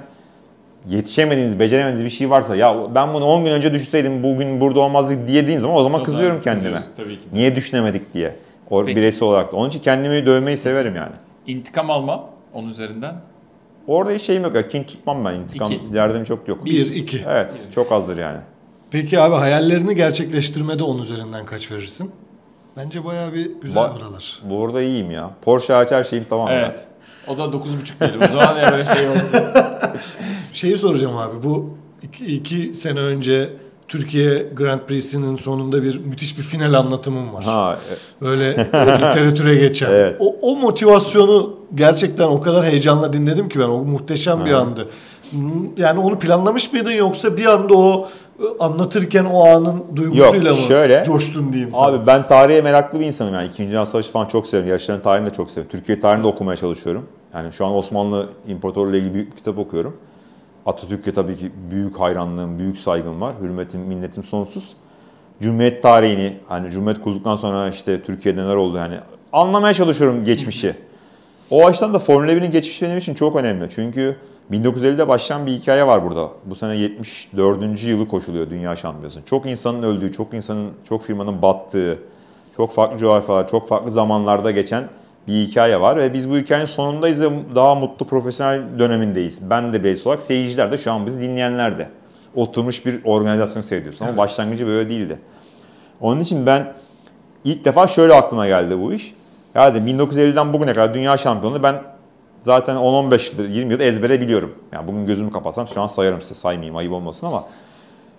yetişemediğiniz, beceremediğiniz bir şey varsa ya ben bunu 10 gün önce düşünseydim bugün burada olmazdı diye dediğim zaman o zaman O kızıyorum kendime. Tabii ki. Niye düşünemedik diye. O Peki. bireysel olarak da. Onun için kendimi dövmeyi severim yani. İntikam alma 10 üzerinden. Orada hiç şeyim yok ya. Kin tutmam ben. İntikam İki. derdim çok yok. 1 2. Evet, çok azdır yani. Peki abi hayallerini gerçekleştirmede 10 üzerinden kaç verirsin? Bence bayağı bir güzel Ba- buralar. Burada iyiyim ya. Porsche her şeyim tamam ya. Evet. O da 9.5 diyelim. O zaman ya böyle şey olsun. Şeyi soracağım abi bu iki, iki sene önce Türkiye Grand Prix'sinin sonunda bir müthiş bir final anlatımım var. Ha, e, Böyle literatüre geçen. Evet. O, o motivasyonu gerçekten o kadar heyecanla dinledim ki ben. O muhteşem bir Ha. andı. Yani onu planlamış mıydın yoksa bir anda o anlatırken o anın duygusuyla Yok, mı şöyle. coştun diyeyim sana? Abi ben tarihe meraklı bir insanım yani. İkinci Dünya Savaşı falan çok seviyorum. Yarışların tarihini de çok seviyorum. Türkiye tarihini de okumaya çalışıyorum. Yani şu an Osmanlı İmparatorluğu ile ilgili büyük bir kitap okuyorum. Atatürk'e tabii ki büyük hayranlığım, büyük saygım var. Hürmetim, minnetim sonsuz. Cumhuriyet tarihini, hani Cumhuriyet kurulduktan sonra işte Türkiye'de neler oldu yani anlamaya çalışıyorum geçmişi. O açıdan da Formula 1'in geçmişi benim için çok önemli. Çünkü 1950'de başlayan bir hikaye var burada. Bu sene 74. yılı koşuluyor Dünya Şampiyonası. Çok insanın öldüğü, çok insanın, çok firmanın battığı, çok farklı coğrafyalar, çok farklı zamanlarda geçen bir hikaye var. Ve biz bu hikayenin sonundayız ve daha mutlu profesyonel dönemindeyiz. Ben de bireysel olarak, seyirciler de şu an bizi dinleyenler de. Oturmuş bir organizasyon seyrediyorsun ama başlangıcı böyle değildi. Onun için ben ilk defa şöyle aklıma geldi bu iş. Ya dedim 1950'den bugüne kadar dünya şampiyonu ben zaten 10-15 yıldır 20 yıldır ezbere biliyorum. Yani bugün gözümü kapatsam şu an sayarım size saymayayım ayıp olmasın ama.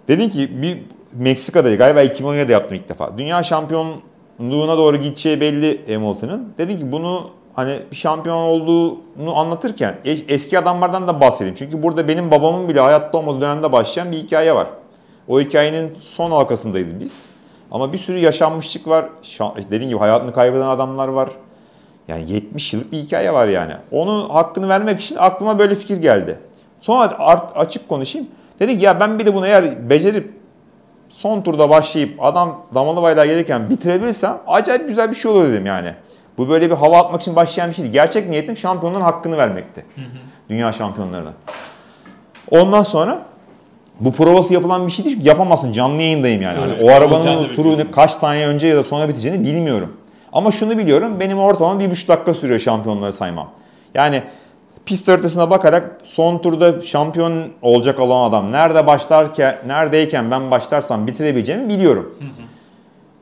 Dedin ki bir Meksika'da galiba 2017'de yaptım ilk defa. Dünya şampiyonluğuna doğru gideceği belli Hamilton'ın. Dedi ki bunu hani bir şampiyon olduğunu anlatırken es- eski adamlardan da bahsedeyim. Çünkü burada benim babamın bile hayatta olmadığı dönemde başlayan bir hikaye var. O hikayenin son halkasındayız biz. Ama bir sürü yaşanmışlık var. Şa- Dediğim gibi hayatını kaybeden adamlar var. Yani 70 yıllık bir hikaye var yani. Onun hakkını vermek için aklıma böyle fikir geldi. Sonra art, açık konuşayım. Dedik ya ben bir de bunu eğer becerip son turda başlayıp adam damalı bayrağı gelirken bitirebilirsem acayip güzel bir şey olur dedim yani. Bu böyle bir hava atmak için başlayan bir şeydi. Gerçek niyetim şampiyonların hakkını vermekti. Dünya şampiyonlarına. Ondan sonra bu provası yapılan bir şey değil çünkü yapamazsın. Canlı yayındayım yani. Hani Evet, o arabanın turu kaç saniye önce ya da sonra biteceğini bilmiyorum. Ama şunu biliyorum. Benim ortalama bir buçuk dakika sürüyor şampiyonları saymam. Yani pist haritasına bakarak son turda şampiyon olacak olan adam nerede başlarken, neredeyken ben başlarsam bitirebileceğimi biliyorum.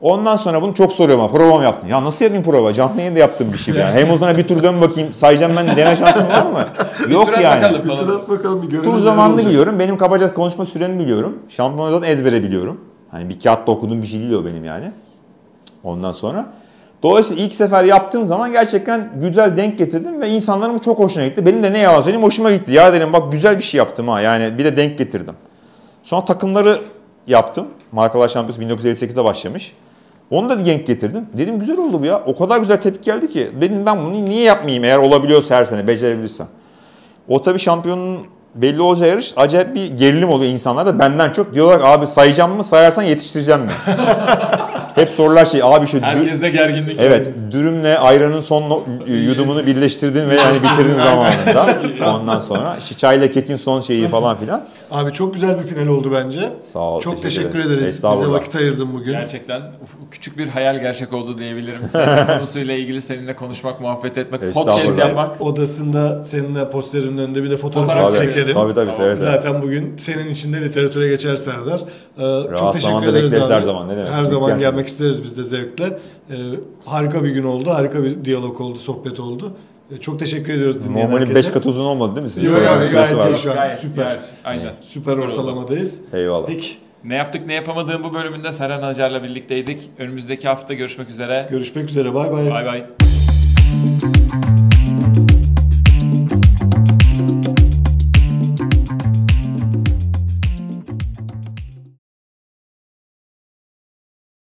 Ondan sonra bunu çok soruyorum. ha, Prova mı yaptın? Ya nasıl yapayım prova? Canlı yayında yaptığım bir şey yani. Hamilton'a bir tur dön bakayım. Sayacağım ben deme şansım var mı? Yok at yani. bakalım. Bir tur at bakalım bir görelim. Tur zamanını biliyorum. Benim kabaca konuşma süremi biliyorum. Şampiyonu zaten ezbere biliyorum. Hani bir kağıtta okuduğum bir şey değil o benim yani. Ondan sonra. Dolayısıyla ilk sefer yaptığım zaman gerçekten güzel denk getirdim ve insanların bu çok hoşuna gitti. Benim de ne yalan söyleyeyim hoşuma gitti. Ya dedim bak güzel bir şey yaptım ha yani bir de denk getirdim. Sonra takımları yaptım. Markalar Şampiyonası 1958'de başlamış. Onu da denk getirdim. Dedim güzel oldu bu ya. O kadar güzel tepki geldi ki. Dedim ben bunu niye yapmayayım eğer olabiliyorsa her sene becerebilirsem. O tabii şampiyonun belli olacağı yarış acayip bir gerilim oluyor insanlarda benden çok. Diyorlar abi sayacağım mı sayarsan yetiştireceğim mi? Hep sorular şey abi şu dü- Herkeste gerginlik. Evet, dürümle ayranın son no- yudumunu birleştirdin ve yani bitirdin zamanında. Ondan sonra işte çayla kekin son şeyi falan filan. Abi çok güzel bir final oldu bence. Sağ ol. Çok teşekkür, ederiz. Bize Estağfurullah. vakit ayırdın bugün. Gerçekten uf- küçük bir hayal gerçek oldu diyebilirim. Senin konusuyla ilgili seninle konuşmak, muhabbet etmek, podcast Estağfurullah. yapmak. Odasında seninle posterinin önünde bir de fotoğraf, Fotoğraf Tabii, çekerim. tabii tabii seve seve. Zaten bugün senin için de literatüre geçer Serdar. Ee, çok teşekkür zamanda ederiz bekleriz abi. her zaman, ne demek. Her zaman gelmek isteriz biz de zevkle. Ee, harika bir gün oldu, harika bir diyalog oldu, sohbet oldu. Ee, çok teşekkür ediyoruz dinleyen Normalin herkese. 5 kat uzun olmadı değil mi? Sizin Yok süresi gayet var. iyi şu an. Gayet, Süper. gayet, aynen. Süper ortalamadayız. Eyvallah. Peki Ne yaptık ne yapamadığım bu bölümünde Serhan Acar'la birlikteydik. Önümüzdeki hafta görüşmek üzere. Görüşmek üzere bay bay. Bay bay.